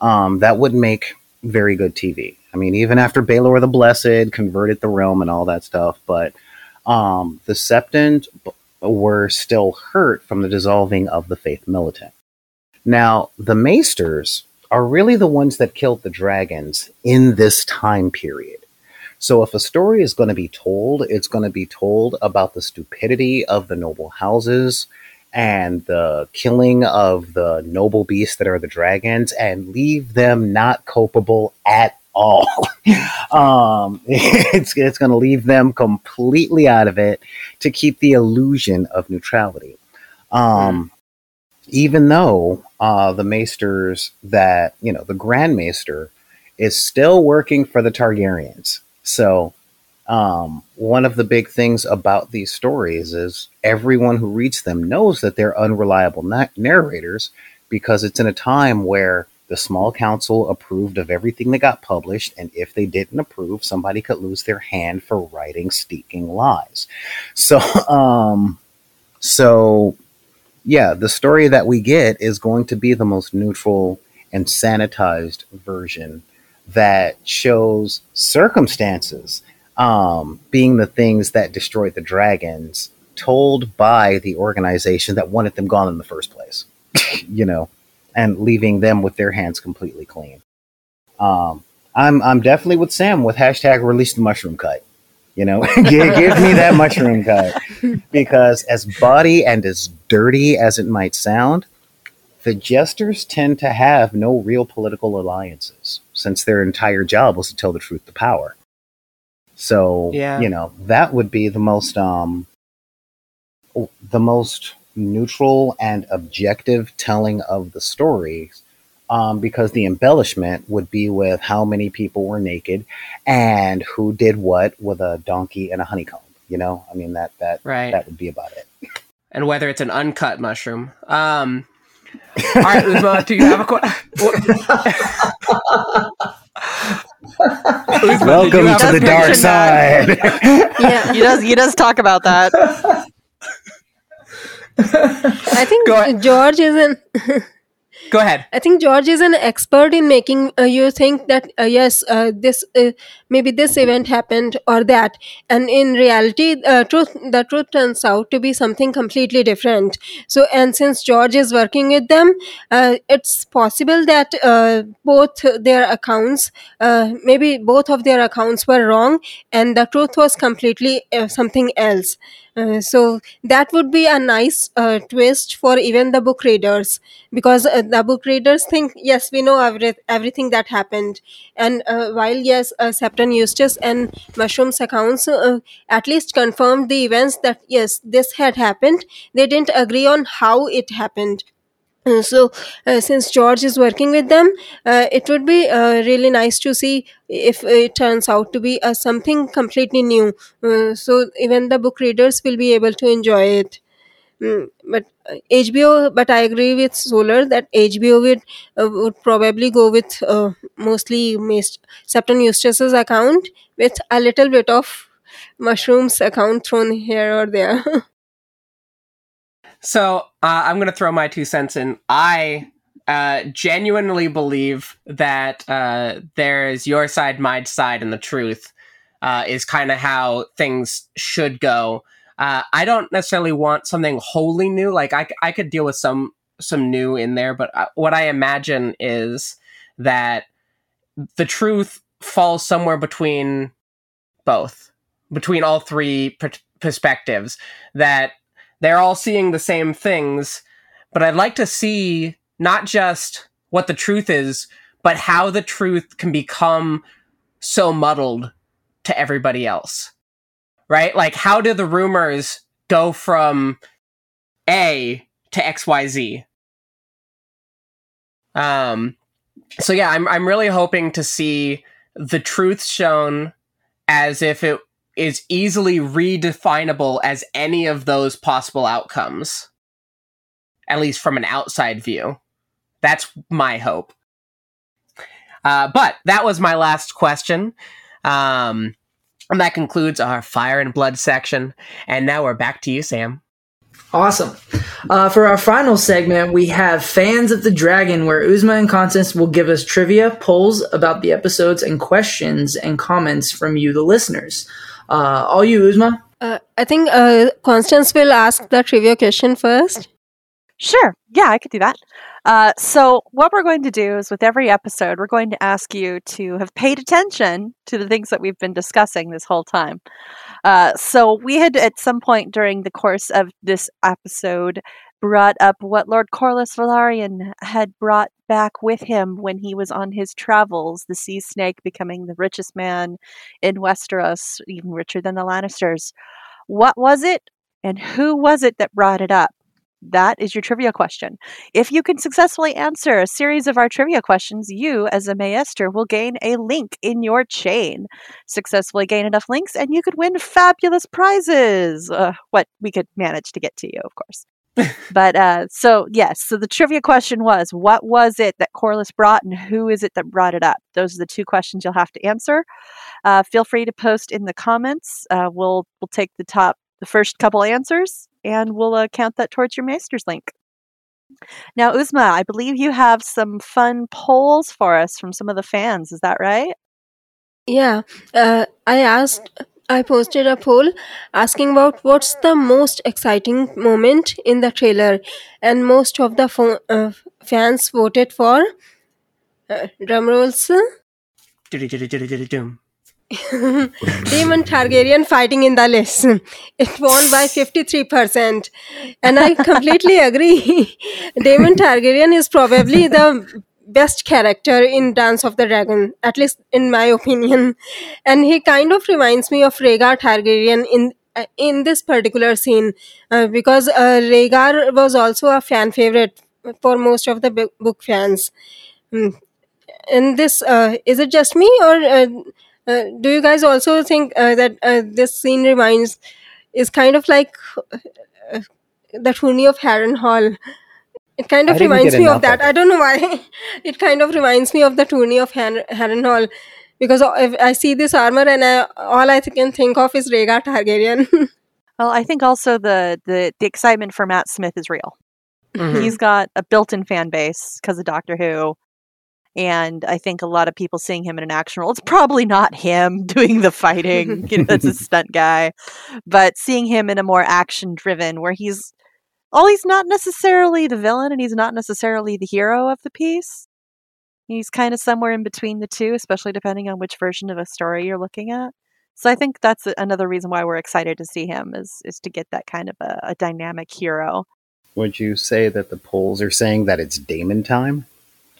Um, that would make very good TV. I mean, even after Baelor the Blessed converted the realm and all that stuff, but um, the Septons were still hurt from the dissolving of the Faith Militant. Now, the Maesters are really the ones that killed the dragons in this time period. So, if a story is going to be told, it's going to be told about the stupidity of the noble houses and the killing of the noble beasts that are the dragons and leave them not culpable at all. um, it's it's going to leave them completely out of it to keep the illusion of neutrality. Um, Even though uh, the maesters that, you know, the Grand Maester is still working for the Targaryens. So um, one of the big things about these stories is everyone who reads them knows that they're unreliable na- narrators because it's in a time where the small council approved of everything that got published, and if they didn't approve, somebody could lose their hand for writing stinking lies. So, um, so yeah, the story that we get is going to be the most neutral and sanitized version that shows circumstances um, being the things that destroyed the dragons, told by the organization that wanted them gone in the first place, you know, and leaving them with their hands completely clean. Um, I'm I'm definitely with Sam with hashtag release the mushroom cut. You know, give, give me that mushroom cut because as body and as dirty as it might sound, the jesters tend to have no real political alliances since their entire job was to tell the truth to power. So, Yeah. you know, that would be the most um the most neutral and objective telling of the story um, because the embellishment would be with how many people were naked and who did what with a donkey and a honeycomb. You know, I mean that that Right. that would be about it. and whether it's an uncut mushroom. Um, all right, Uzma, do you have a question? Welcome to the dark side. Yeah. He does. He does talk about that. I think George is in Go ahead. I think George is an expert in making uh, you think that uh, yes, uh, this uh, maybe this event happened or that, and in reality, uh, truth the truth turns out to be something completely different. So, and since George is working with them, uh, it's possible that uh, both their accounts, uh, maybe both of their accounts were wrong, and the truth was completely uh, something else. Uh, so that would be a nice uh, twist for even the book readers because uh, the book readers think yes we know every, everything that happened and uh, while yes uh, Septon Eustace and Mushroom's accounts uh, at least confirmed the events that yes this had happened. They didn't agree on how it happened. Uh, so uh, since george is working with them uh, it would be uh, really nice to see if it turns out to be something completely new. So even the book readers will be able to enjoy it Mm, but uh, hbo but i agree with solar that hbo would uh, would probably go with uh, mostly Septon eustace's account with a little bit of mushrooms account thrown here or there So uh, I'm going to throw my two cents in. I uh, genuinely believe that uh, there's your side, my side, and the truth uh, is kind of how things should go. Uh, I don't necessarily want something wholly new. Like I, I could deal with some some new in there, but uh, what I imagine is that the truth falls somewhere between both, between all three per- perspectives. That they're all seeing the same things, but I'd like to see not just what the truth is, but how the truth can become so muddled to everybody else. Right? Like, how do the rumors go from A to XYZ? Um, so yeah, I'm I'm really hoping to see the truth shown as if it is easily redefinable as any of those possible outcomes. At least from an outside view. That's my hope. Uh, but that was my last question. Um, and that concludes our fire and blood section. And now we're back to you, Sam. Awesome. Uh, for our final segment, we have Fans of the Dragon, where Uzma and Constance will give us trivia, polls about the episodes, and questions and comments from you, the listeners. Uh, all you, Uzma? uh, i think uh, constance will ask the trivia question first Sure. Yeah, I could do that. Uh, so, what we're going to do is with every episode, we're going to ask you to have paid attention to the things that we've been discussing this whole time. Uh, so, we had at some point during the course of this episode brought up what Lord Corlys Velaryon had brought back with him when he was on his travels, the sea snake becoming the richest man in Westeros, even richer than the Lannisters. What was it, and who was it that brought it up? That is your trivia question. If you can successfully answer a series of our trivia questions, you, as a Maester, will gain a link in your chain. Successfully gain enough links, and you could win fabulous prizes. Uh, what we could manage to get to you, of course. but uh, so, yes, so the trivia question was what was it that Corlys brought, and who is it that brought it up? Those are the two questions you'll have to answer. Uh, feel free to post in the comments. Uh, we'll, we'll take the top, the first couple answers and we'll uh, count that towards your Maester's link. Now, Uzma, I believe you have some fun polls for us from some of the fans. Is that right? Yeah, uh, I asked, I posted a poll asking about what's the most exciting moment in the trailer, and most of the fo- uh, fans voted for. Uh, drum rolls. Daemon Targaryen fighting in list. It won by 53%. And I completely agree. Daemon Targaryen is probably the best character in Dance of the Dragon, at least in my opinion. And he kind of reminds me of Rhaegar Targaryen in uh, in this particular scene uh, because uh, Rhaegar was also a fan favorite for most of the book fans. Mm. And this, uh, is it just me or uh, do you guys also think uh, that uh, this scene reminds is kind of like uh, the tourney of Harrenhal? It kind of reminds me of that. of I don't know why. It kind of reminds me of the tourney of Har- Harrenhal because if I see this armor and I, all I can think of is Rhaegar Targaryen. Well, I think also the, the, the excitement for Matt Smith is real. Mhm. He's got a built-in fan base because of Doctor Who. And I think a lot of people seeing him in an action role, it's probably not him doing the fighting. you know, that's a stunt guy. But seeing him in a more action driven, where he's, well, he's not necessarily the villain and he's not necessarily the hero of the piece. He's kind of somewhere in between the two, especially depending on which version of a story you're looking at. So I think that's another reason why we're excited to see him is is to get that kind of a, a dynamic hero. Would you say that the polls are saying that it's Daemon time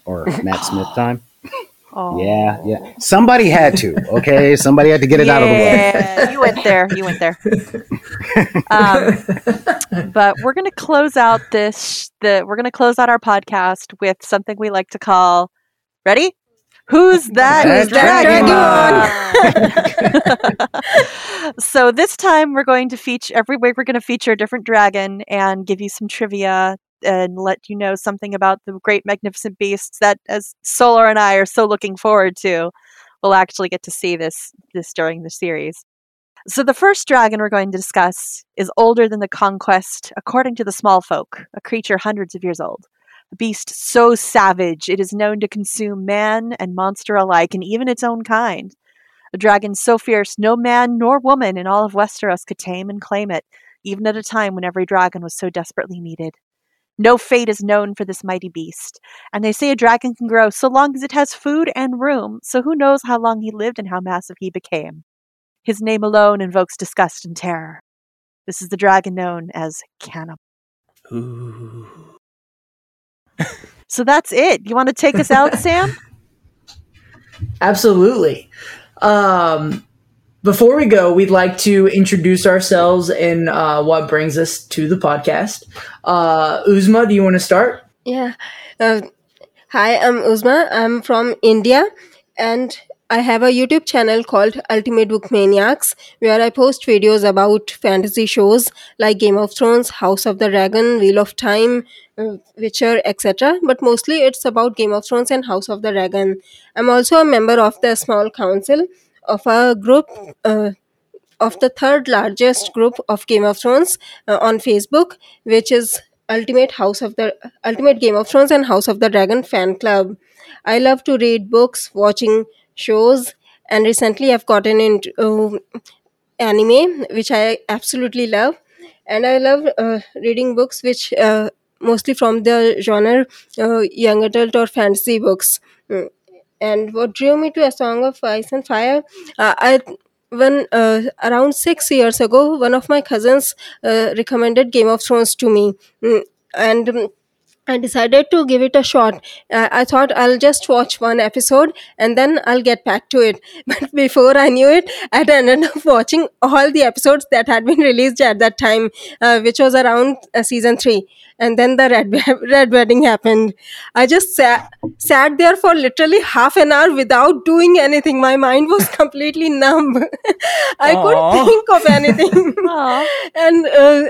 or Matt Smith time? Oh. Yeah, yeah. Somebody had to. Okay, somebody had to get it out of the way. Yeah, you went there. You went there. Um, but we're going to close out this. The we're going to close out our podcast with something we like to call. Ready? Who's that? Who's that dragon? so this time we're going to feature every week. We're going to feature a different dragon and give you some trivia and let you know something about the great magnificent beasts that, as Solar and I are so looking forward to, we'll actually get to see this this during the series. So the first dragon we're going to discuss is older than the conquest, according to the small folk, a creature hundreds of years old. A beast so savage it is known to consume man and monster alike, and even its own kind. A dragon so fierce no man nor woman in all of Westeros could tame and claim it, even at a time when every dragon was so desperately needed. No fate is known for this mighty beast, and they say a dragon can grow so long as it has food and room, so who knows how long he lived and how massive he became. His name alone invokes disgust and terror. This is the dragon known as Cannibal. Ooh. So that's it. You want to take us out, Sam? Absolutely. Um, before we go, we'd like to introduce ourselves and uh, what brings us to the podcast. Uh, Uzma, do you want to start? Yeah. Uh, hi, I'm Uzma. I'm from India and I have a YouTube channel called Ultimate Book Maniacs where I post videos about fantasy shows like Game of Thrones, House of the Dragon, Wheel of Time, uh, Witcher, etc. But mostly it's about Game of Thrones and House of the Dragon. I'm also a member of the small council of a group uh, of the third largest group of Game of Thrones uh, on Facebook, which is Ultimate House of the Ultimate Game of Thrones and House of the Dragon fan club. I love to read books, watching shows, and recently I've gotten into uh, anime, which I absolutely love, and I love uh, reading books which uh, mostly from the genre uh, young adult or fantasy books. Mm. And what drew me to A Song of Ice and Fire, uh, I when uh, around six years ago, one of my cousins uh, recommended Game of Thrones to me, Mm, and um, I decided to give it a shot. Uh, I thought I'll just watch one episode and then I'll get back to it. But before I knew it, I had ended up watching all the episodes that had been released at that time, uh, which was around uh, season three. And then the red red wedding happened. I just sat sat there for literally half an hour without doing anything. My mind was completely numb. I Aw. couldn't think of anything and uh,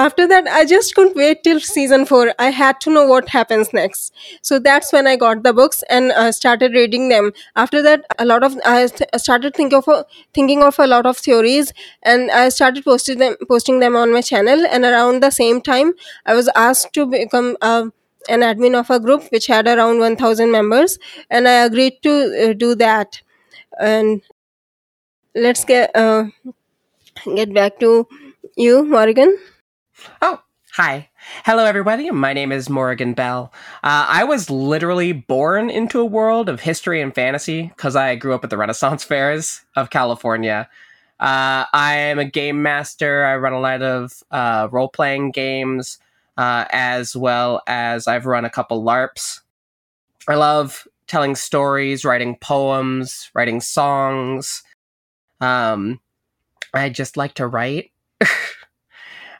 after that i just couldn't wait till season 4 i had to know what happens next. So that's when i got the books and uh, started reading them. After that a lot of i st- started think of a, thinking of a lot of theories and i started posting them posting them on my channel. And around the same time i was asked to become uh, an admin of a group which had around 1000 members and i agreed to uh, do that. And let's get uh, get back to you morgan Oh, hi. Hello, everybody. My name is Morgan Bell. Uh, I was literally born into a world of history and fantasy because I grew up at the Renaissance fairs of California. Uh, I am a game master. I run a lot of uh, role playing games, uh, as well as I've run a couple LARPs. I love telling stories, writing poems, writing songs. Um, I just like to write.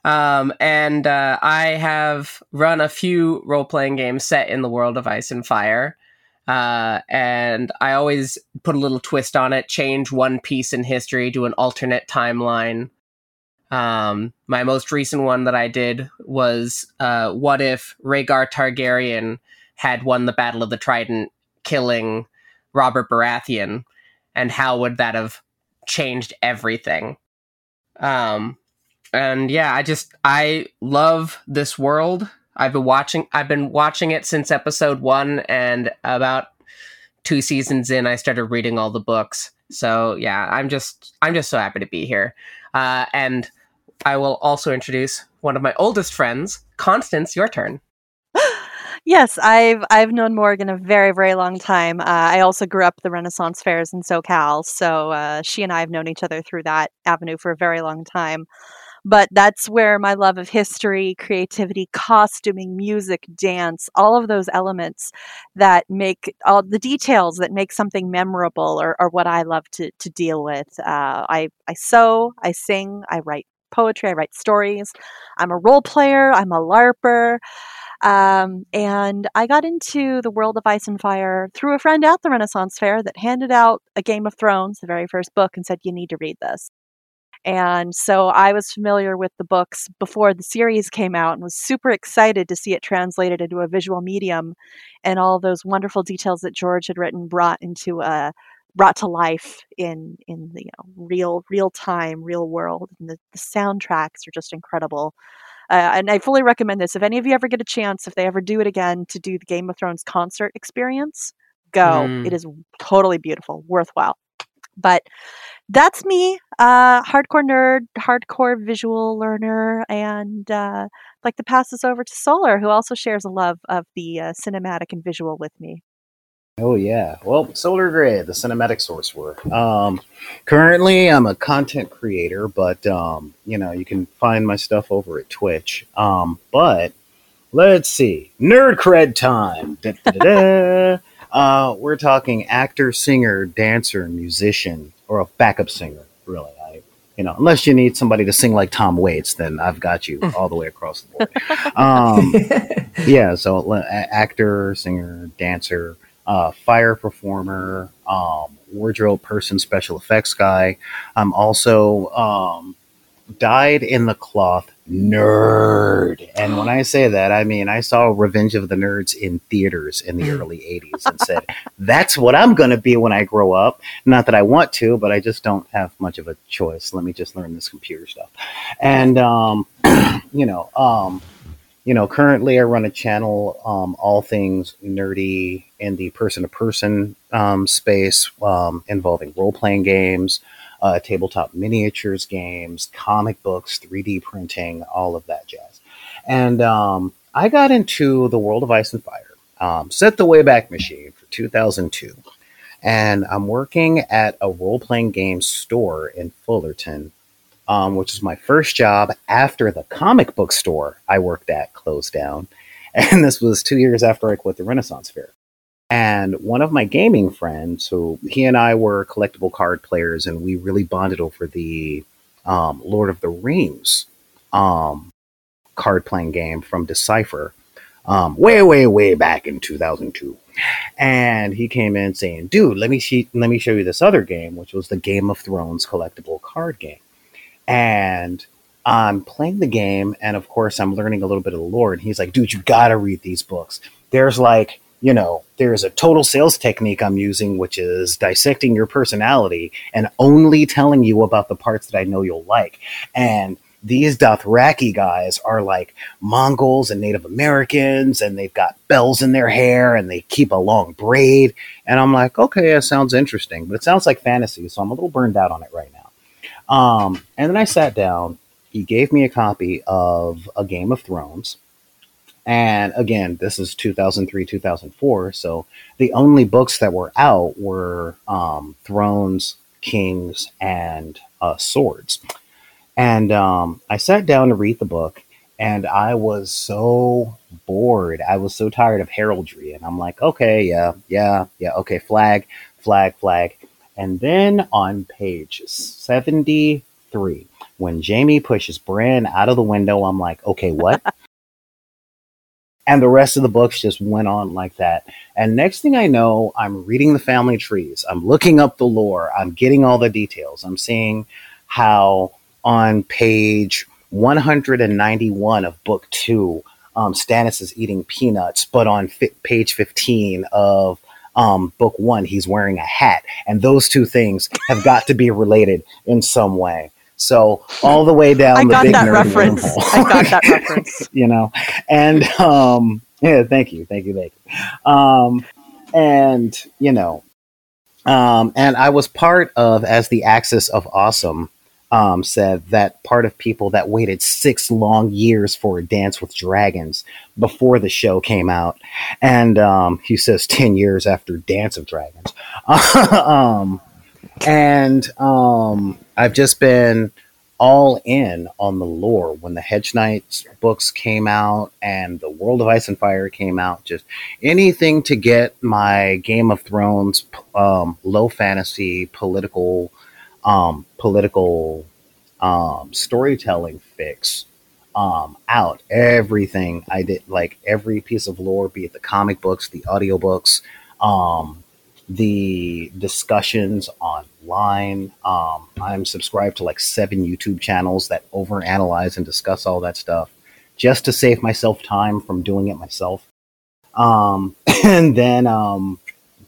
Um, and uh, I have run a few role playing games set in the world of Ice and Fire. Uh, and I always put a little twist on it, change one piece in history, do an alternate timeline. Um, my most recent one that I did was uh, what if Rhaegar Targaryen had won the Battle of the Trident, killing Robert Baratheon, and how would that have changed everything? Um, and yeah, I just I love this world. I've been watching. I've been watching it since episode one, and about two seasons in, I started reading all the books. So yeah, I'm just I'm just so happy to be here. Uh, and I will also introduce one of my oldest friends, Constance. Your turn. Yes, I've I've known Morgan a very very long time. Uh, I also grew up the Renaissance fairs in SoCal, so uh, she and I have known each other through that avenue for a very long time. But that's where my love of history, creativity, costuming, music, dance, all of those elements that make all the details that make something memorable are, are what I love to to deal with. Uh, I I sew, I sing, I write poetry, I write stories. I'm a role player. I'm a larper. Um, and I got into the world of Ice and Fire through a friend at the Renaissance Fair that handed out a Game of Thrones, the very first book, and said, You need to read this. And so I was familiar with the books before the series came out and was super excited to see it translated into a visual medium and all those wonderful details that George had written brought into a brought to life in in the you know, real real time real world and the, the soundtracks are just incredible uh, and I fully recommend this. If any of you ever get a chance, if they ever do it again, to do the Game of Thrones concert experience, go. Mm. It is totally beautiful, worthwhile. But that's me, uh, hardcore nerd, hardcore visual learner, and uh, I'd like to pass this over to Solar, who also shares a love of the uh, cinematic and visual with me. Oh yeah. Well, Solar Gray, the cinematic sorcerer. Um, currently, I'm a content creator, but um, you know, you can find my stuff over at Twitch. Um, but let's see, nerd cred time. Da, da, da, uh, we're talking actor, singer, dancer, musician, or a backup singer. Really, I, you know, unless you need somebody to sing like Tom Waits, then I've got you all the way across the board. Um, yeah. So, uh, actor, singer, dancer uh, fire performer, um, wardrobe person, special effects guy. I'm also um, dyed in the cloth nerd. And when I say that, I mean I saw Revenge of the Nerds in theaters in the early 80s and said, that's what I'm going to be when I grow up. Not that I want to, but I just don't have much of a choice. Let me just learn this computer stuff. And, um, you know, um, you know, currently I run a channel, um, all things nerdy in the person to person space um, involving role playing games, uh, tabletop miniatures games, comic books, 3D printing, all of that jazz. And um, I got into the world of Ice and Fire, um, set the Wayback Machine for 2002. And I'm working at a role playing game store in Fullerton um, which was my first job after the comic book store I worked at closed down. And this was two years after I quit the Renaissance Fair. And one of my gaming friends, who he and I were collectible card players, and we really bonded over the um, Lord of the Rings um, card playing game from Decipher, um, way, way, way back in 2002. And he came in saying, "Dude, let me see, let me show you this other game, which was the Game of Thrones collectible card game." and I'm playing the game, and of course, I'm learning a little bit of the lore. And he's like, dude, you gotta read these books. There's like, you know, there's a total sales technique I'm using, which is dissecting your personality and only telling you about the parts that I know you'll like. And these Dothraki guys are like Mongols and Native Americans, and they've got bells in their hair and they keep a long braid. And I'm like, okay, that sounds interesting, but it sounds like fantasy, so I'm a little burned out on it right now. Um, and then I sat down. He gave me a copy of A Game of Thrones. And again, this is 2003, 2004. So the only books that were out were um, Thrones, Kings, and uh, Swords. And um, I sat down to read the book, and I was so bored. I was so tired of heraldry. And I'm like, okay, yeah, yeah, yeah, okay, flag, flag, flag. And then on page 73, when Jaime pushes Bran out of the window, I'm like, okay, what? and the rest of the books just went on like that. And next thing I know, I'm reading the family trees. I'm looking up the lore. I'm getting all the details. I'm seeing how on page 191 of book two, um, Stannis is eating peanuts, but on fi- page 15 of um, book one, he's wearing a hat, and those two things have got to be related in some way. So all the way down I the got big that reference. wormhole. I got that reference. you know, and um, yeah, thank you, thank you, thank you. Um, and you know, um, and I was part of as the Axis of Awesome. Um, said that part of people that waited six long years for a Dance with Dragons before the show came out, and um, he says ten years after Dance of Dragons. um, and um, I've just been all in on the lore when the Hedge Knights books came out and the World of Ice and Fire came out. Just anything to get my Game of Thrones um, low fantasy political um, political um, storytelling fix um, out. Everything I did, like every piece of lore, be it the comic books, the audiobooks, um, the discussions online. Um, I'm subscribed to like seven YouTube channels that overanalyze and discuss all that stuff just to save myself time from doing it myself. Um, and then, um,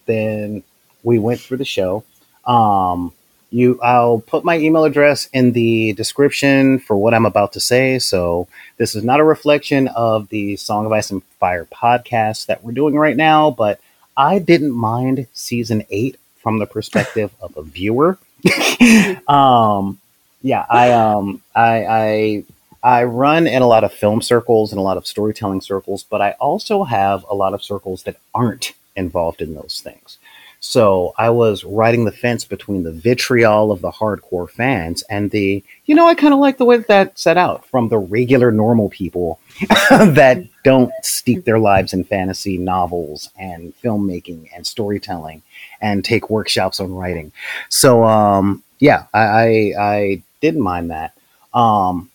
then we went through the show. Um, you, I'll put my email address in the description for what I'm about to say. So this is not a reflection of the Song of Ice and Fire podcast that we're doing right now, but I didn't mind season eight from the perspective of a viewer. um, yeah, I um, I I I run in a lot of film circles and a lot of storytelling circles, but I also have a lot of circles that aren't involved in those things. So I was riding the fence between the vitriol of the hardcore fans and the, you know, I kind of like the way that, that set out from the regular normal people that don't steep their lives in fantasy novels and filmmaking and storytelling and take workshops on writing. So, um, yeah, I, I, I didn't mind that. Um,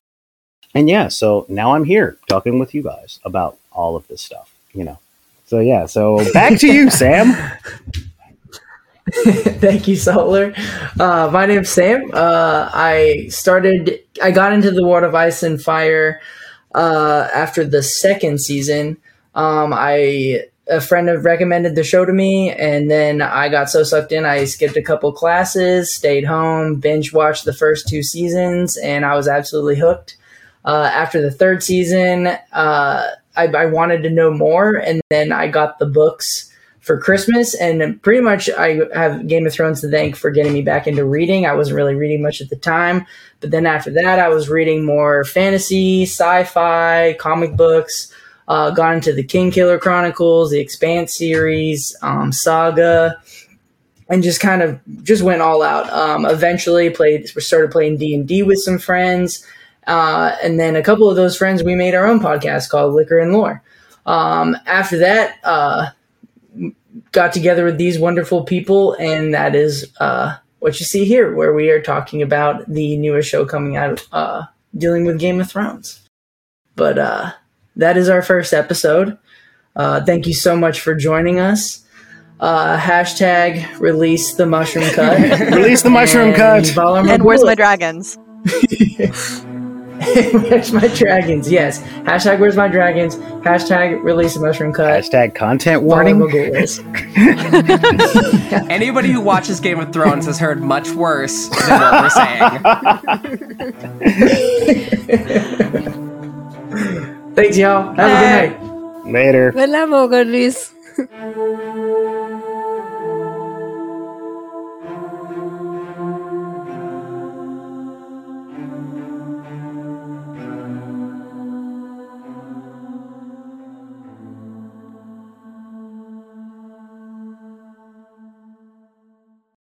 and yeah, so now I'm here talking with you guys about all of this stuff, you know. So yeah, so back to you, Sam. Thank you, Saltler. Uh, my name's Sam. Uh, I started, I got into the World of Ice and Fire uh, after the second season. Um, I a friend have recommended the show to me, and then I got so sucked in, I skipped a couple classes, stayed home, binge watched the first two seasons, and I was absolutely hooked. Uh, after the third season, uh, I, I wanted to know more, and then I got the books for Christmas, and pretty much I have Game of Thrones to thank for getting me back into reading. I wasn't really reading much at the time, but then after that, I was reading more fantasy, sci-fi, comic books. Uh, got into the Kingkiller Chronicles, the Expanse series, um, Saga, and just kind of just went all out. Um, eventually, played started playing D and D with some friends, uh, and then a couple of those friends we made our own podcast called Liquor and Lore. Um, after that, uh, got together with these wonderful people, and that is uh, what you see here, where we are talking about the newest show coming out, uh, dealing with Game of Thrones. But uh, that is our first episode. Uh, thank you so much for joining us. Uh, hashtag release the mushroom cut. Release the mushroom And cut. And where's my dragons? where's my dragons? Yes. Hashtag where's my dragons. Hashtag release the mushroom cut. Hashtag content warning. Anybody who watches Game of Thrones has heard much worse than what we're saying. Thanks, y'all. Have a good night. Later. Valar Morghulis.